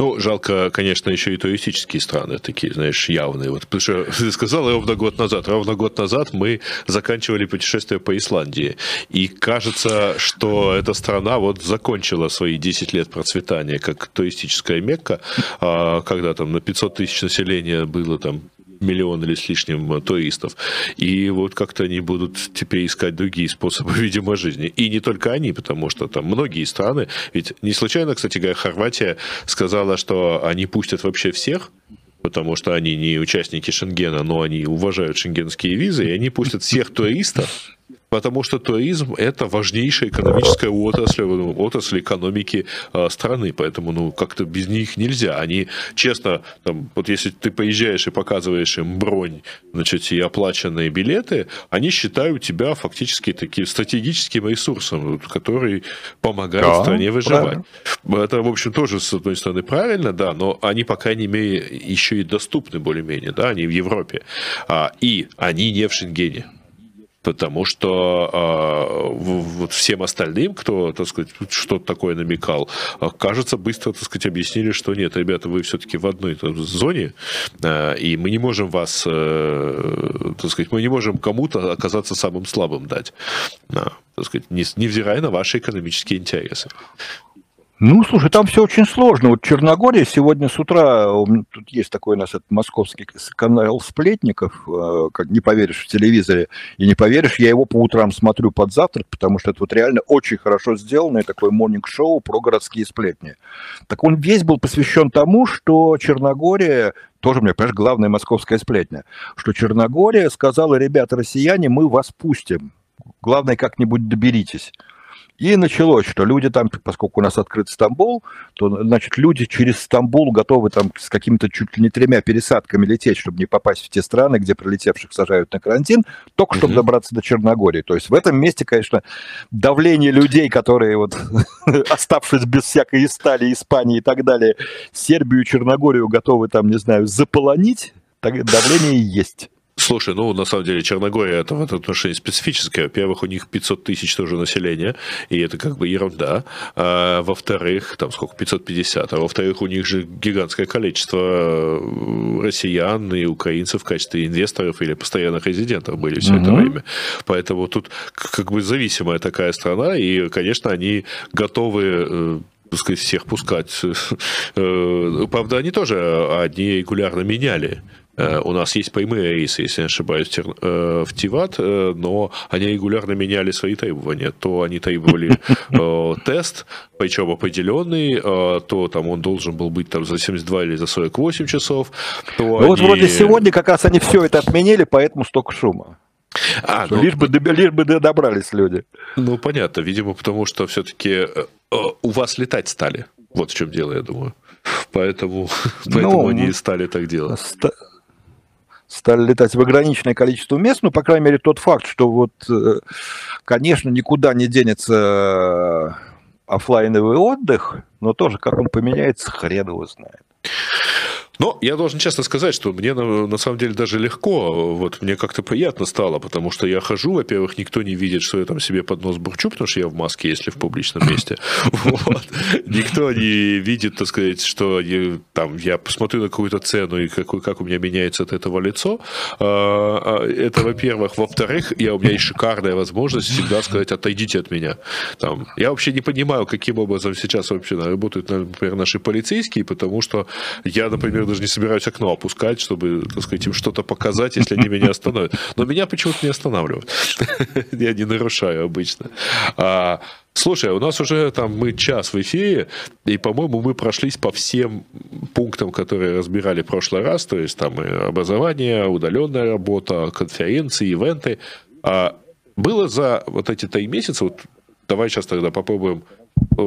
Ну, жалко, конечно, еще и туристические страны такие, знаешь, явные. Вот, потому что ты сказал ровно год назад. Ровно год назад мы заканчивали путешествие по Исландии. И кажется, что эта страна вот закончила свои 10 лет процветания как туристическая Мекка, а, когда там на 500 тысяч населения было там миллион или с лишним э, туристов. И вот как-то они будут теперь искать другие способы, видимо, жизни. И не только они, потому что там многие страны, ведь не случайно, кстати говоря, Хорватия сказала, что они пустят вообще всех, потому что они не участники Шенгена, но они уважают шенгенские визы, и они пустят всех туристов, Потому что туризм – это важнейшая экономическая отрасль, отрасль экономики э, страны. Поэтому ну, как-то без них нельзя. Они, честно, там, вот если ты поезжаешь и показываешь им бронь значит, и оплаченные билеты, они считают тебя фактически таким стратегическим ресурсом, который помогает да, стране выживать. Правильно. Это, в общем, тоже, с одной стороны, правильно, да, но они, по крайней мере, еще и доступны более-менее, да, они в Европе. А, и они не в Шенгене. Потому что э, вот всем остальным, кто, так сказать, что-то такое намекал, кажется, быстро, так сказать, объяснили, что нет, ребята, вы все-таки в одной зоне, э, и мы не можем вас, э, так сказать, мы не можем кому-то оказаться самым слабым дать, э, так сказать, невзирая на ваши экономические интересы. Ну, слушай, там все очень сложно. Вот Черногория сегодня с утра, тут есть такой у нас этот московский канал сплетников, э, как не поверишь в телевизоре, и не поверишь, я его по утрам смотрю под завтрак, потому что это вот реально очень хорошо сделанное такое монинг-шоу про городские сплетни. Так он весь был посвящен тому, что Черногория тоже, мне, понимаешь, главная московская сплетня, что Черногория сказала, ребята, россияне, мы вас пустим, главное, как-нибудь доберитесь. И началось, что люди там, поскольку у нас открыт Стамбул, то, значит, люди через Стамбул готовы там с какими-то чуть ли не тремя пересадками лететь, чтобы не попасть в те страны, где прилетевших сажают на карантин, только чтобы добраться до Черногории. То есть в этом месте, конечно, давление людей, которые вот, оставшись без всякой Италии, Испании и так далее, Сербию, Черногорию готовы там, не знаю, заполонить, так давление есть. Слушай, ну, на самом деле, Черногория это в этом отношении специфическая. Во-первых, у них 500 тысяч тоже населения, и это как бы ерунда. А, во-вторых, там сколько, 550. А во-вторых, у них же гигантское количество э, россиян и украинцев в качестве инвесторов или постоянных резидентов были все mm-hmm. это время. Поэтому тут как бы зависимая такая страна, и, конечно, они готовы э, сказать, всех пускать. Э, правда, они тоже одни регулярно меняли у нас есть прямые рейсы, если не ошибаюсь, э, в Тиват, э, но они регулярно меняли свои требования. То они требовали тест, причем определенный, то там он должен был быть там за 72 или за 48 часов. То ну они... вот вроде сегодня как раз они все это отменили, поэтому столько шума. А, ну, лишь, бы, лишь бы добрались люди. Ну, понятно. Видимо, потому что все-таки у вас летать стали. Вот в чем дело, я думаю. Поэтому, поэтому ну, они стали так делать стали летать в ограниченное количество мест, ну, по крайней мере, тот факт, что вот, э, конечно, никуда не денется э, офлайновый отдых, но тоже как он поменяется, хрен его знает. Но я должен честно сказать, что мне на, на самом деле даже легко, вот мне как-то приятно стало, потому что я хожу, во-первых, никто не видит, что я там себе под нос бурчу, потому что я в маске, если в публичном месте. Вот. Никто не видит, так сказать, что я, там, я посмотрю на какую-то цену и как, как у меня меняется от этого лицо. А, а, это, во-первых. Во-вторых, я, у меня есть шикарная возможность всегда сказать, отойдите от меня. Там, я вообще не понимаю, каким образом сейчас вообще работают, например, наши полицейские, потому что я, например, даже не собираюсь окно опускать, чтобы, так сказать, им что-то показать, если они меня остановят. Но меня почему-то не останавливают. Я не нарушаю обычно. А, слушай, у нас уже там мы час в эфире, и, по-моему, мы прошлись по всем пунктам, которые разбирали в прошлый раз, то есть там образование, удаленная работа, конференции, ивенты. А было за вот эти три месяца, вот давай сейчас тогда попробуем э,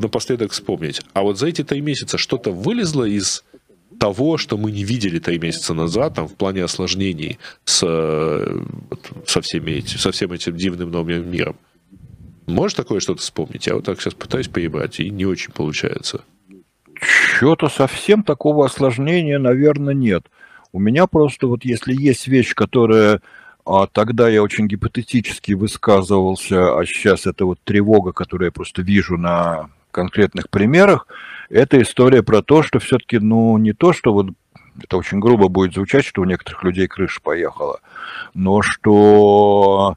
напоследок вспомнить. А вот за эти три месяца что-то вылезло из того, что мы не видели три месяца назад, там, в плане осложнений с, со, всеми эти, со всем этим дивным новым миром. Можешь такое что-то вспомнить? Я вот так сейчас пытаюсь поебать, и не очень получается. Что-то совсем такого осложнения, наверное, нет. У меня просто вот если есть вещь, которая а тогда я очень гипотетически высказывался, а сейчас это вот тревога, которую я просто вижу на конкретных примерах, это история про то, что все-таки, ну, не то, что вот это очень грубо будет звучать, что у некоторых людей крыша поехала, но что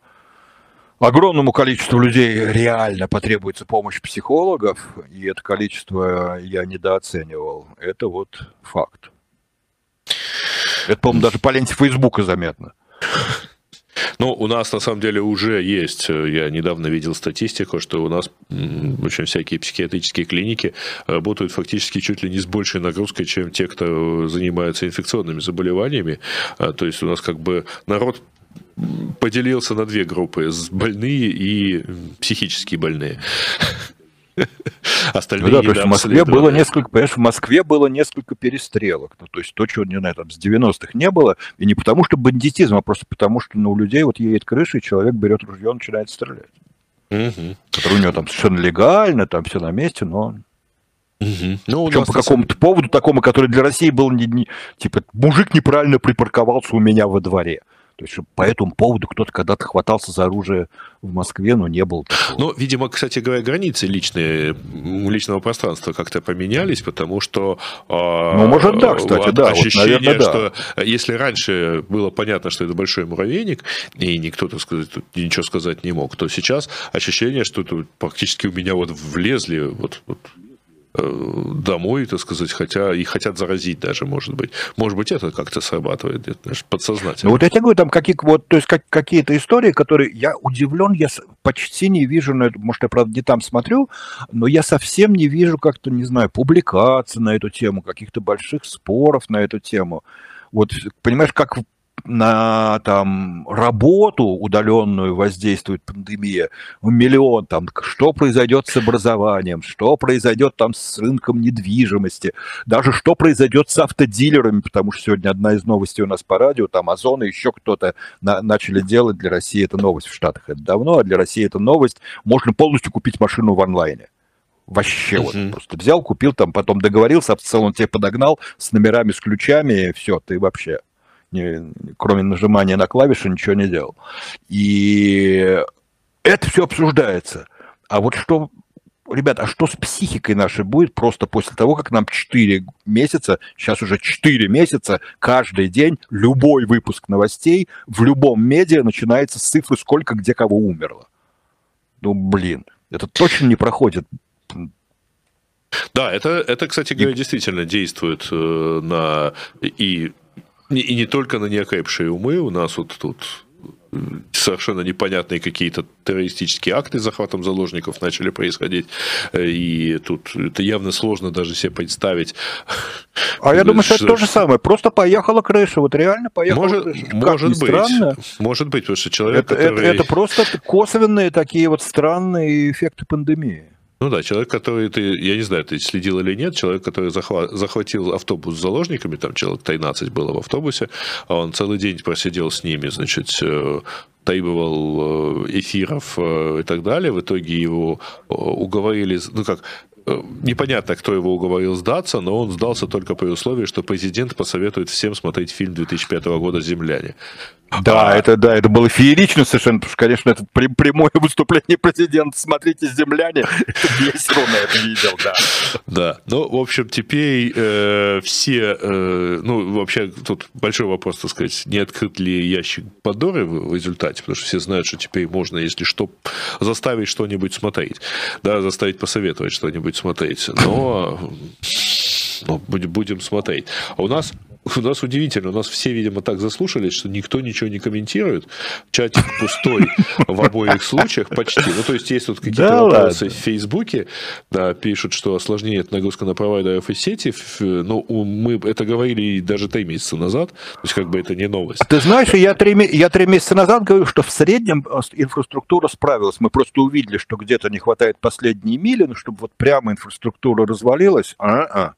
огромному количеству людей реально потребуется помощь психологов, и это количество я недооценивал. Это вот факт. Это, по-моему, даже по ленте Фейсбука заметно. Ну, у нас на самом деле уже есть, э, я недавно видел статистику, что у нас очень всякие психиатрические клиники работают фактически чуть ли не с большей нагрузкой, чем те, кто занимается инфекционными заболеваниями. То есть у нас как бы народ поделился на две группы, больные и психически больные. Остальные ну, да, то есть в Москве было несколько, понимаешь, в Москве было несколько перестрелок. Ну, то есть то, чего, не знаю, там с 90-х не было. И не потому, что бандитизм, а просто потому, что ну, у людей вот едет крыша, и человек берет ружье и начинает стрелять. Угу. Который у него там совершенно легально, там все на месте, но Угу. Ну, Причем по какому-то поводу такому, который для России был не, не, типа мужик неправильно припарковался у меня во дворе. То есть, по этому поводу кто-то когда-то хватался за оружие в Москве, но не было такого. Ну, видимо, кстати говоря, границы личные, личного пространства как-то поменялись, потому что... А, ну, может, да, кстати, да. Ощущение, вот, наверное, что да. если раньше было понятно, что это большой муравейник, и никто, так сказать, тут ничего сказать не мог, то сейчас ощущение, что тут практически у меня вот влезли вот, вот Э, домой, так сказать, хотя и хотят заразить даже, может быть. Может быть, это как-то срабатывает, это подсознательно. Ну, вот я тебе говорю, там какие, вот, то есть как, какие-то истории, которые я удивлен, я почти не вижу, ну, может, я, правда, не там смотрю, но я совсем не вижу как-то, не знаю, публикаций на эту тему, каких-то больших споров на эту тему. Вот, понимаешь, как на там работу удаленную воздействует пандемия, миллион там, что произойдет с образованием, что произойдет там с рынком недвижимости, даже что произойдет с автодилерами, потому что сегодня одна из новостей у нас по радио, там Озон и еще кто-то на, начали делать, для России это новость в Штатах, это давно, а для России это новость, можно полностью купить машину в онлайне. Вообще uh-huh. вот просто взял, купил, там потом договорился, автосалон тебе подогнал с номерами, с ключами, все, ты вообще не, кроме нажимания на клавиши, ничего не делал. И это все обсуждается. А вот что, ребят, а что с психикой нашей будет просто после того, как нам 4 месяца, сейчас уже 4 месяца, каждый день любой выпуск новостей в любом медиа начинается с цифры, сколько где кого умерло. Ну, блин, это точно не проходит да, это, это, кстати говоря, действительно действует э, на и и не только на неокрепшие умы, у нас вот тут совершенно непонятные какие-то террористические акты с захватом заложников начали происходить. И тут это явно сложно даже себе представить. А я думаю, что это то же самое. Просто поехала крыша. Вот реально поехала может, крыша. Может быть. Странно. Может быть, потому что человек, это, который... это, это просто косвенные такие вот странные эффекты пандемии. Ну да, человек, который ты, я не знаю, ты следил или нет, человек, который захват, захватил автобус с заложниками, там человек 13 было в автобусе, а он целый день просидел с ними, значит, э, требовал э, эфиров э, и так далее. В итоге его уговорили, ну как, непонятно, кто его уговорил сдаться, но он сдался только при условии, что президент посоветует всем смотреть фильм 2005 года «Земляне». Да, а... это да, это было феерично совершенно, потому что, конечно, это прямое выступление президента. Смотрите, земляне, это весело на это видел, да. Да, ну, в общем, теперь э, все, э, ну, вообще, тут большой вопрос, так сказать, не открыт ли ящик Пандоры в, в результате, потому что все знают, что теперь можно, если что, заставить что-нибудь смотреть, да, заставить посоветовать что-нибудь смотреть, но, но будем смотреть. А у нас у нас удивительно, у нас все, видимо, так заслушались, что никто ничего не комментирует. Чатик пустой в обоих случаях почти. Ну, то есть, есть тут какие-то да вопросы ладно. в Фейсбуке, да, пишут, что осложняет нагрузка на провайдеров и сети. Ну, мы это говорили даже три месяца назад, то есть, как бы это не новость. Ты знаешь, я три, я три месяца назад говорю, что в среднем э, инфраструктура справилась. Мы просто увидели, что где-то не хватает последней мили, но чтобы вот прямо инфраструктура развалилась, а-а.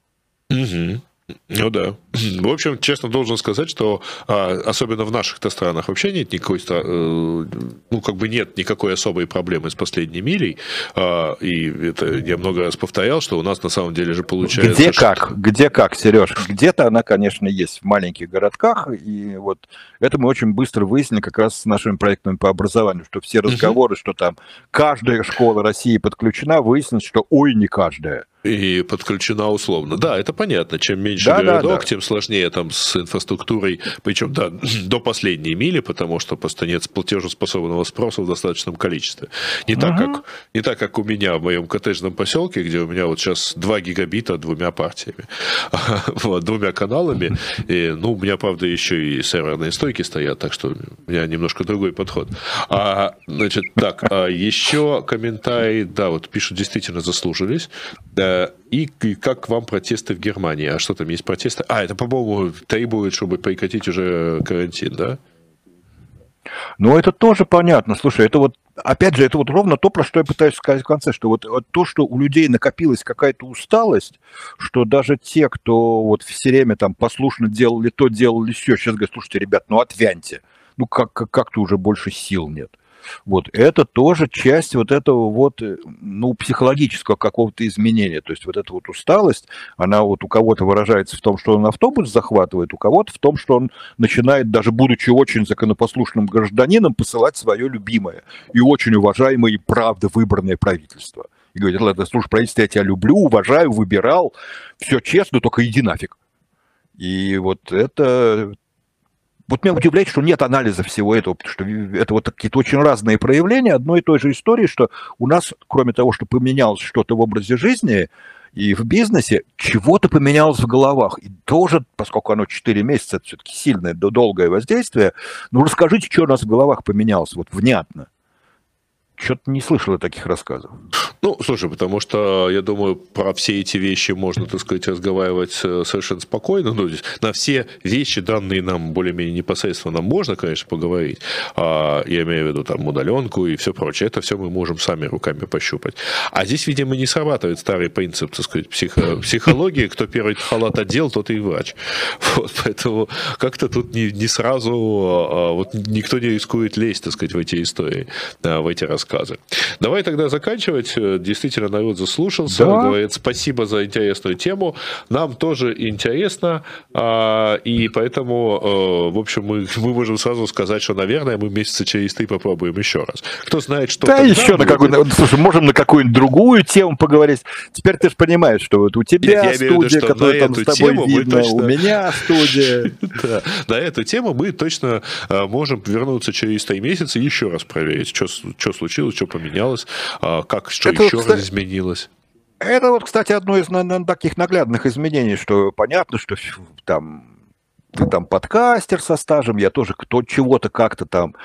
Угу. Ну да. В общем, честно должен сказать, что а, особенно в наших-то странах вообще нет никакой, э, ну как бы нет никакой особой проблемы с последней милей. А, и это я много раз повторял, что у нас на самом деле же получается... Где как? Где как, Сереж? Где-то она, конечно, есть в маленьких городках, и вот это мы очень быстро выяснили как раз с нашими проектами по образованию, что все разговоры, что там каждая школа России подключена, выяснилось, что ой, не каждая и подключена условно. Да, это понятно. Чем меньше да, городок, да, да. тем сложнее там с инфраструктурой, причем да, до последней мили, потому что просто нет платежеспособного спроса в достаточном количестве. Не, угу. так, как, не так, как у меня в моем коттеджном поселке, где у меня вот сейчас 2 гигабита двумя партиями, вот, двумя каналами. И, ну, у меня, правда, еще и серверные стойки стоят, так что у меня немножко другой подход. А, значит, так, а еще комментарий, да, вот пишут, действительно заслужились. Да, и, как вам протесты в Германии? А что там есть протесты? А, это, по-моему, требует, чтобы прекратить уже карантин, да? Ну, это тоже понятно. Слушай, это вот, опять же, это вот ровно то, про что я пытаюсь сказать в конце, что вот, вот то, что у людей накопилась какая-то усталость, что даже те, кто вот все время там послушно делали то, делали все, сейчас говорят, слушайте, ребят, ну отвяньте, ну как, как, как-то уже больше сил нет. Вот это тоже часть вот этого вот, э, ну, психологического какого-то изменения. То есть вот эта вот усталость, она вот у кого-то выражается в том, что он автобус захватывает, у кого-то в том, что он начинает, даже будучи очень законопослушным гражданином, посылать свое любимое и очень уважаемое и правда выбранное правительство. И говорит, ладно, слушай, правительство, я тебя люблю, уважаю, выбирал, все честно, только иди нафиг. И вот это вот меня удивляет, что нет анализа всего этого, потому что это вот какие-то очень разные проявления одной и той же истории, что у нас, кроме того, что поменялось что-то в образе жизни и в бизнесе, чего-то поменялось в головах. И тоже, поскольку оно 4 месяца, это все-таки сильное, долгое воздействие, ну расскажите, что у нас в головах поменялось, вот внятно. Что-то не слышал таких рассказов. Ну, слушай, потому что, я думаю, про все эти вещи можно, так сказать, разговаривать э, совершенно спокойно. Ну, на все вещи, данные нам более-менее непосредственно, нам можно, конечно, поговорить. А, я имею в виду там удаленку и все прочее. Это все мы можем сами руками пощупать. А здесь, видимо, не срабатывает старый принцип, так сказать, психо психологии. Кто первый халат одел, тот и врач. Вот, поэтому как-то тут не, не сразу, а, вот никто не рискует лезть, так сказать, в эти истории, в эти рассказы. Давай тогда заканчивать действительно народ заслушался, да. говорит спасибо за интересную тему, нам тоже интересно, а, и поэтому, э, в общем, мы, мы можем сразу сказать, что, наверное, мы месяца через три попробуем еще раз. Кто знает, что Да, еще на какую слушай, можем на какую-нибудь другую тему поговорить. Теперь ты же понимаешь, что вот у тебя Нет, студия, виду, которая там с тобой видно, точно... у меня студия. На эту тему мы точно э, можем вернуться через три месяца и еще раз проверить, что случилось, что поменялось, а, как, что еще еще кстати, изменилось? Это вот, кстати, одно из наверное, таких наглядных изменений, что понятно, что там ты там подкастер со стажем, я тоже кто чего-то как-то там,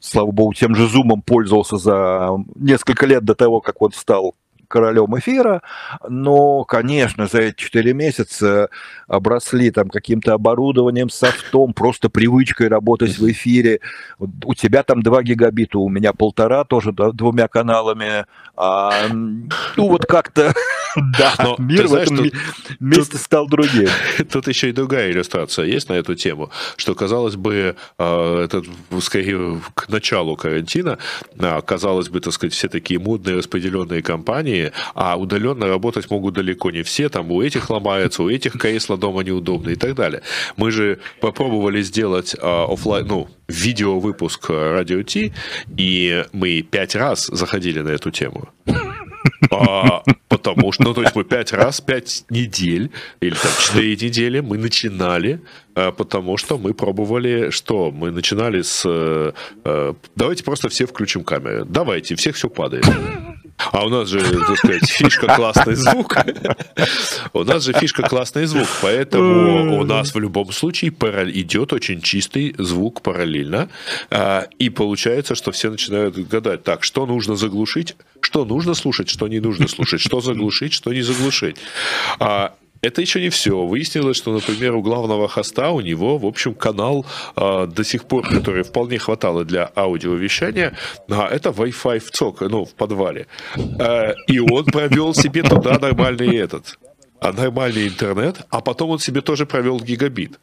слава богу, тем же зумом пользовался за несколько лет до того, как он стал королем эфира, но, конечно, за эти 4 месяца обросли там каким-то оборудованием, софтом, просто привычкой работать в эфире. У тебя там 2 гигабита, у меня полтора, тоже двумя каналами. А, ну, вот как-то, да, Но, мир знаешь, в этом тут, месте тут, стал другим. Тут еще и другая иллюстрация есть на эту тему, что, казалось бы, а, это скорее к началу карантина, а, казалось бы, так сказать, все такие модные распределенные компании, а удаленно работать могут далеко не все, там у этих ломается, у этих кресла дома неудобно и так далее. Мы же попробовали сделать а, офлайн, ну, видеовыпуск Радио Ти, и мы пять раз заходили на эту тему. А, потому что, ну, то есть мы пять раз, пять недель или там четыре недели мы начинали, потому что мы пробовали, что мы начинали с, а, давайте просто все включим камеры, давайте, всех все падает. А у нас же, так сказать, фишка классный звук. У нас же фишка классный звук, поэтому у нас в любом случае идет очень чистый звук параллельно. А, и получается, что все начинают гадать, так, что нужно заглушить, что нужно слушать, что не нужно слушать, что заглушить, что не заглушить. Это еще не все. Выяснилось, что, например, у главного хоста у него, в общем, канал э, до сих пор, который вполне хватало для аудиовещания, а это Wi-Fi в ЦОК, ну, в подвале. Э, и он провел себе туда нормальный этот, а нормальный интернет, а потом он себе тоже провел гигабит.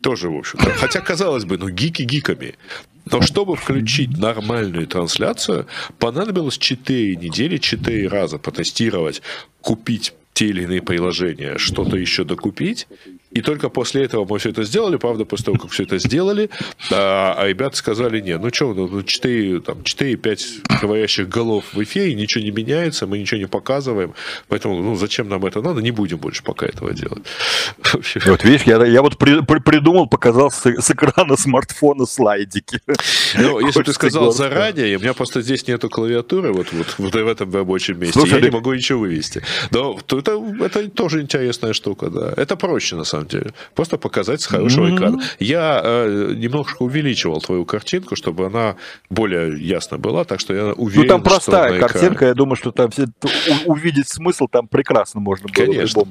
Тоже, в общем. Хотя, казалось бы, ну, гики гиками. Но чтобы включить нормальную трансляцию, понадобилось 4 недели, 4 раза потестировать, купить те или иные приложения, что-то еще докупить, и только после этого мы все это сделали. Правда, после того, как все это сделали, а, а ребята сказали, не, ну что, ну 4, там, 4-5 говорящих голов в эфире, ничего не меняется, мы ничего не показываем. Поэтому, ну, зачем нам это надо, не будем больше пока этого делать. Вот видишь, я, я вот при, при, придумал, показал с, с экрана смартфона слайдики. Ну, если ты сказал горстка. заранее, у меня просто здесь нету клавиатуры, вот, вот, вот в этом рабочем месте, Слушай, я ты... не могу ничего вывести. Но это, это тоже интересная штука, да. Это проще, на самом самом деле. Просто показать с хорошего mm-hmm. экрана. Я э, немножко увеличивал твою картинку, чтобы она более ясно была, так что я уверен, Ну, там простая картинка, я думаю, что там все, увидеть смысл там прекрасно можно было. Конечно,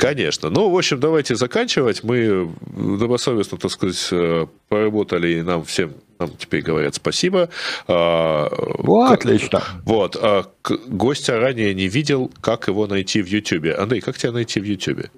конечно. Ну, в общем, давайте заканчивать. Мы добросовестно, так сказать, э, поработали, и нам всем нам теперь говорят спасибо. А, вот, отлично. Вот. А, гостя ранее не видел, как его найти в Ютьюбе. Андрей, как тебя найти в Ютьюбе?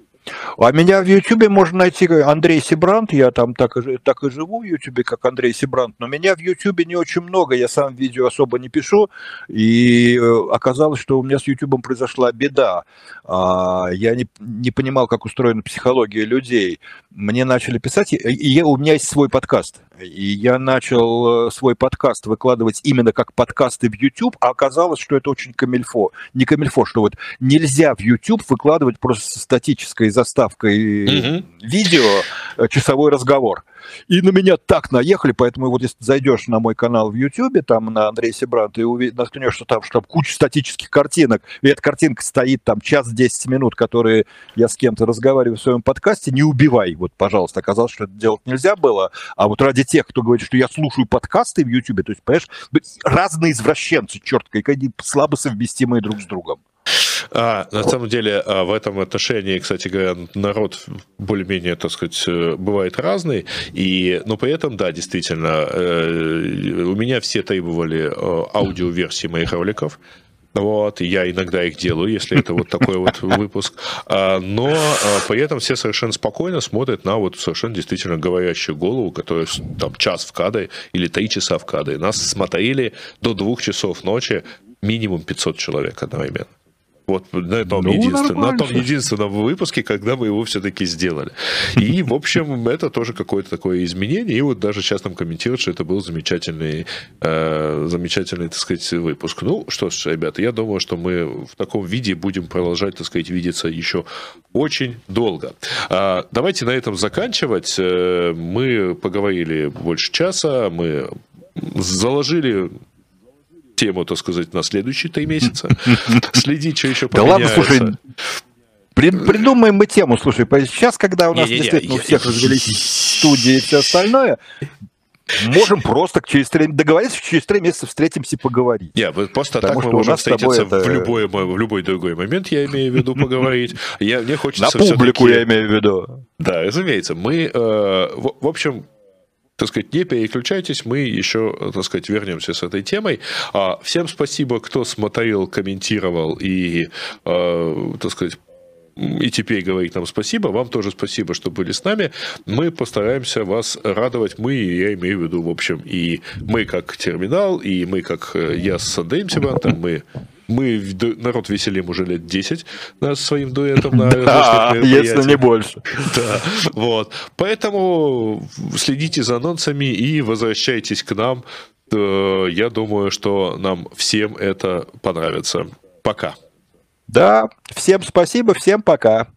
А меня в Ютубе можно найти Андрей Сибрант, я там так и, так и живу в Ютубе, как Андрей Сибрант, но меня в Ютубе не очень много, я сам видео особо не пишу, и э, оказалось, что у меня с Ютубом произошла беда. А, я не, не понимал, как устроена психология людей. Мне начали писать, и я, у меня есть свой подкаст, и я начал э, свой подкаст выкладывать именно как подкасты в YouTube, а оказалось, что это очень камильфо. Не камильфо, что вот нельзя в YouTube выкладывать просто статической заставкой mm-hmm. видео э, часовой разговор. И на меня так наехали, поэтому вот если зайдешь на мой канал в YouTube, там на Андрей Себрант, и увидишь, наткнешь, что там, что там куча статических картинок, и эта картинка стоит там час 10 минут, которые я с кем-то разговариваю в своем подкасте, не убивай, вот, пожалуйста. Оказалось, что это делать нельзя было, а вот ради тех, кто говорит, что я слушаю подкасты в YouTube, то есть, понимаешь, разные извращенцы, черт, какие слабо совместимые друг с другом. А, на самом деле, а, в этом отношении, кстати говоря, народ более-менее, так сказать, э, бывает разный. И, но при этом, да, действительно, э, у меня все требовали э, аудиоверсии моих роликов. Вот, я иногда их делаю, если это вот такой вот выпуск. А, но при этом все совершенно спокойно смотрят на вот совершенно действительно говорящую голову, которая там час в кадре или три часа в кадре. Нас смотрели до двух часов ночи минимум 500 человек одновременно. Вот на этом, ну, единственном, на том единственном выпуске, когда мы его все-таки сделали. И, в общем, это тоже какое-то такое изменение. И вот даже сейчас нам комментируют, что это был замечательный, э, замечательный, так сказать, выпуск. Ну, что ж, ребята, я думаю, что мы в таком виде будем продолжать, так сказать, видеться еще очень долго. А, давайте на этом заканчивать. Э, мы поговорили больше часа, мы заложили тему, так сказать, на следующие три месяца. Следи, что еще поменяется. Да ладно, слушай, Придумаем мы тему, слушай, сейчас, когда у нас не, не, действительно не, у всех развелись студии и все остальное, можем просто через три, договориться, через три месяца встретимся и поговорить. Не, просто Потому так мы можем встретиться это... в, любой, в любой другой момент, я имею в виду поговорить. Я, мне хочется На публику я имею в виду. Да, разумеется. Мы, э, в, в общем, так сказать, не переключайтесь, мы еще, так сказать, вернемся с этой темой. А, всем спасибо, кто смотрел, комментировал и, а, так сказать, и теперь говорить нам спасибо. Вам тоже спасибо, что были с нами. Мы постараемся вас радовать. Мы, я имею в виду, в общем, и мы как терминал, и мы как э, я с Андреем Сибантом, мы мы народ веселим уже лет 10 да, своим дуэтом на да, если не больше. Да, вот. Поэтому следите за анонсами и возвращайтесь к нам. Э, я думаю, что нам всем это понравится. Пока. Да, всем спасибо, всем пока.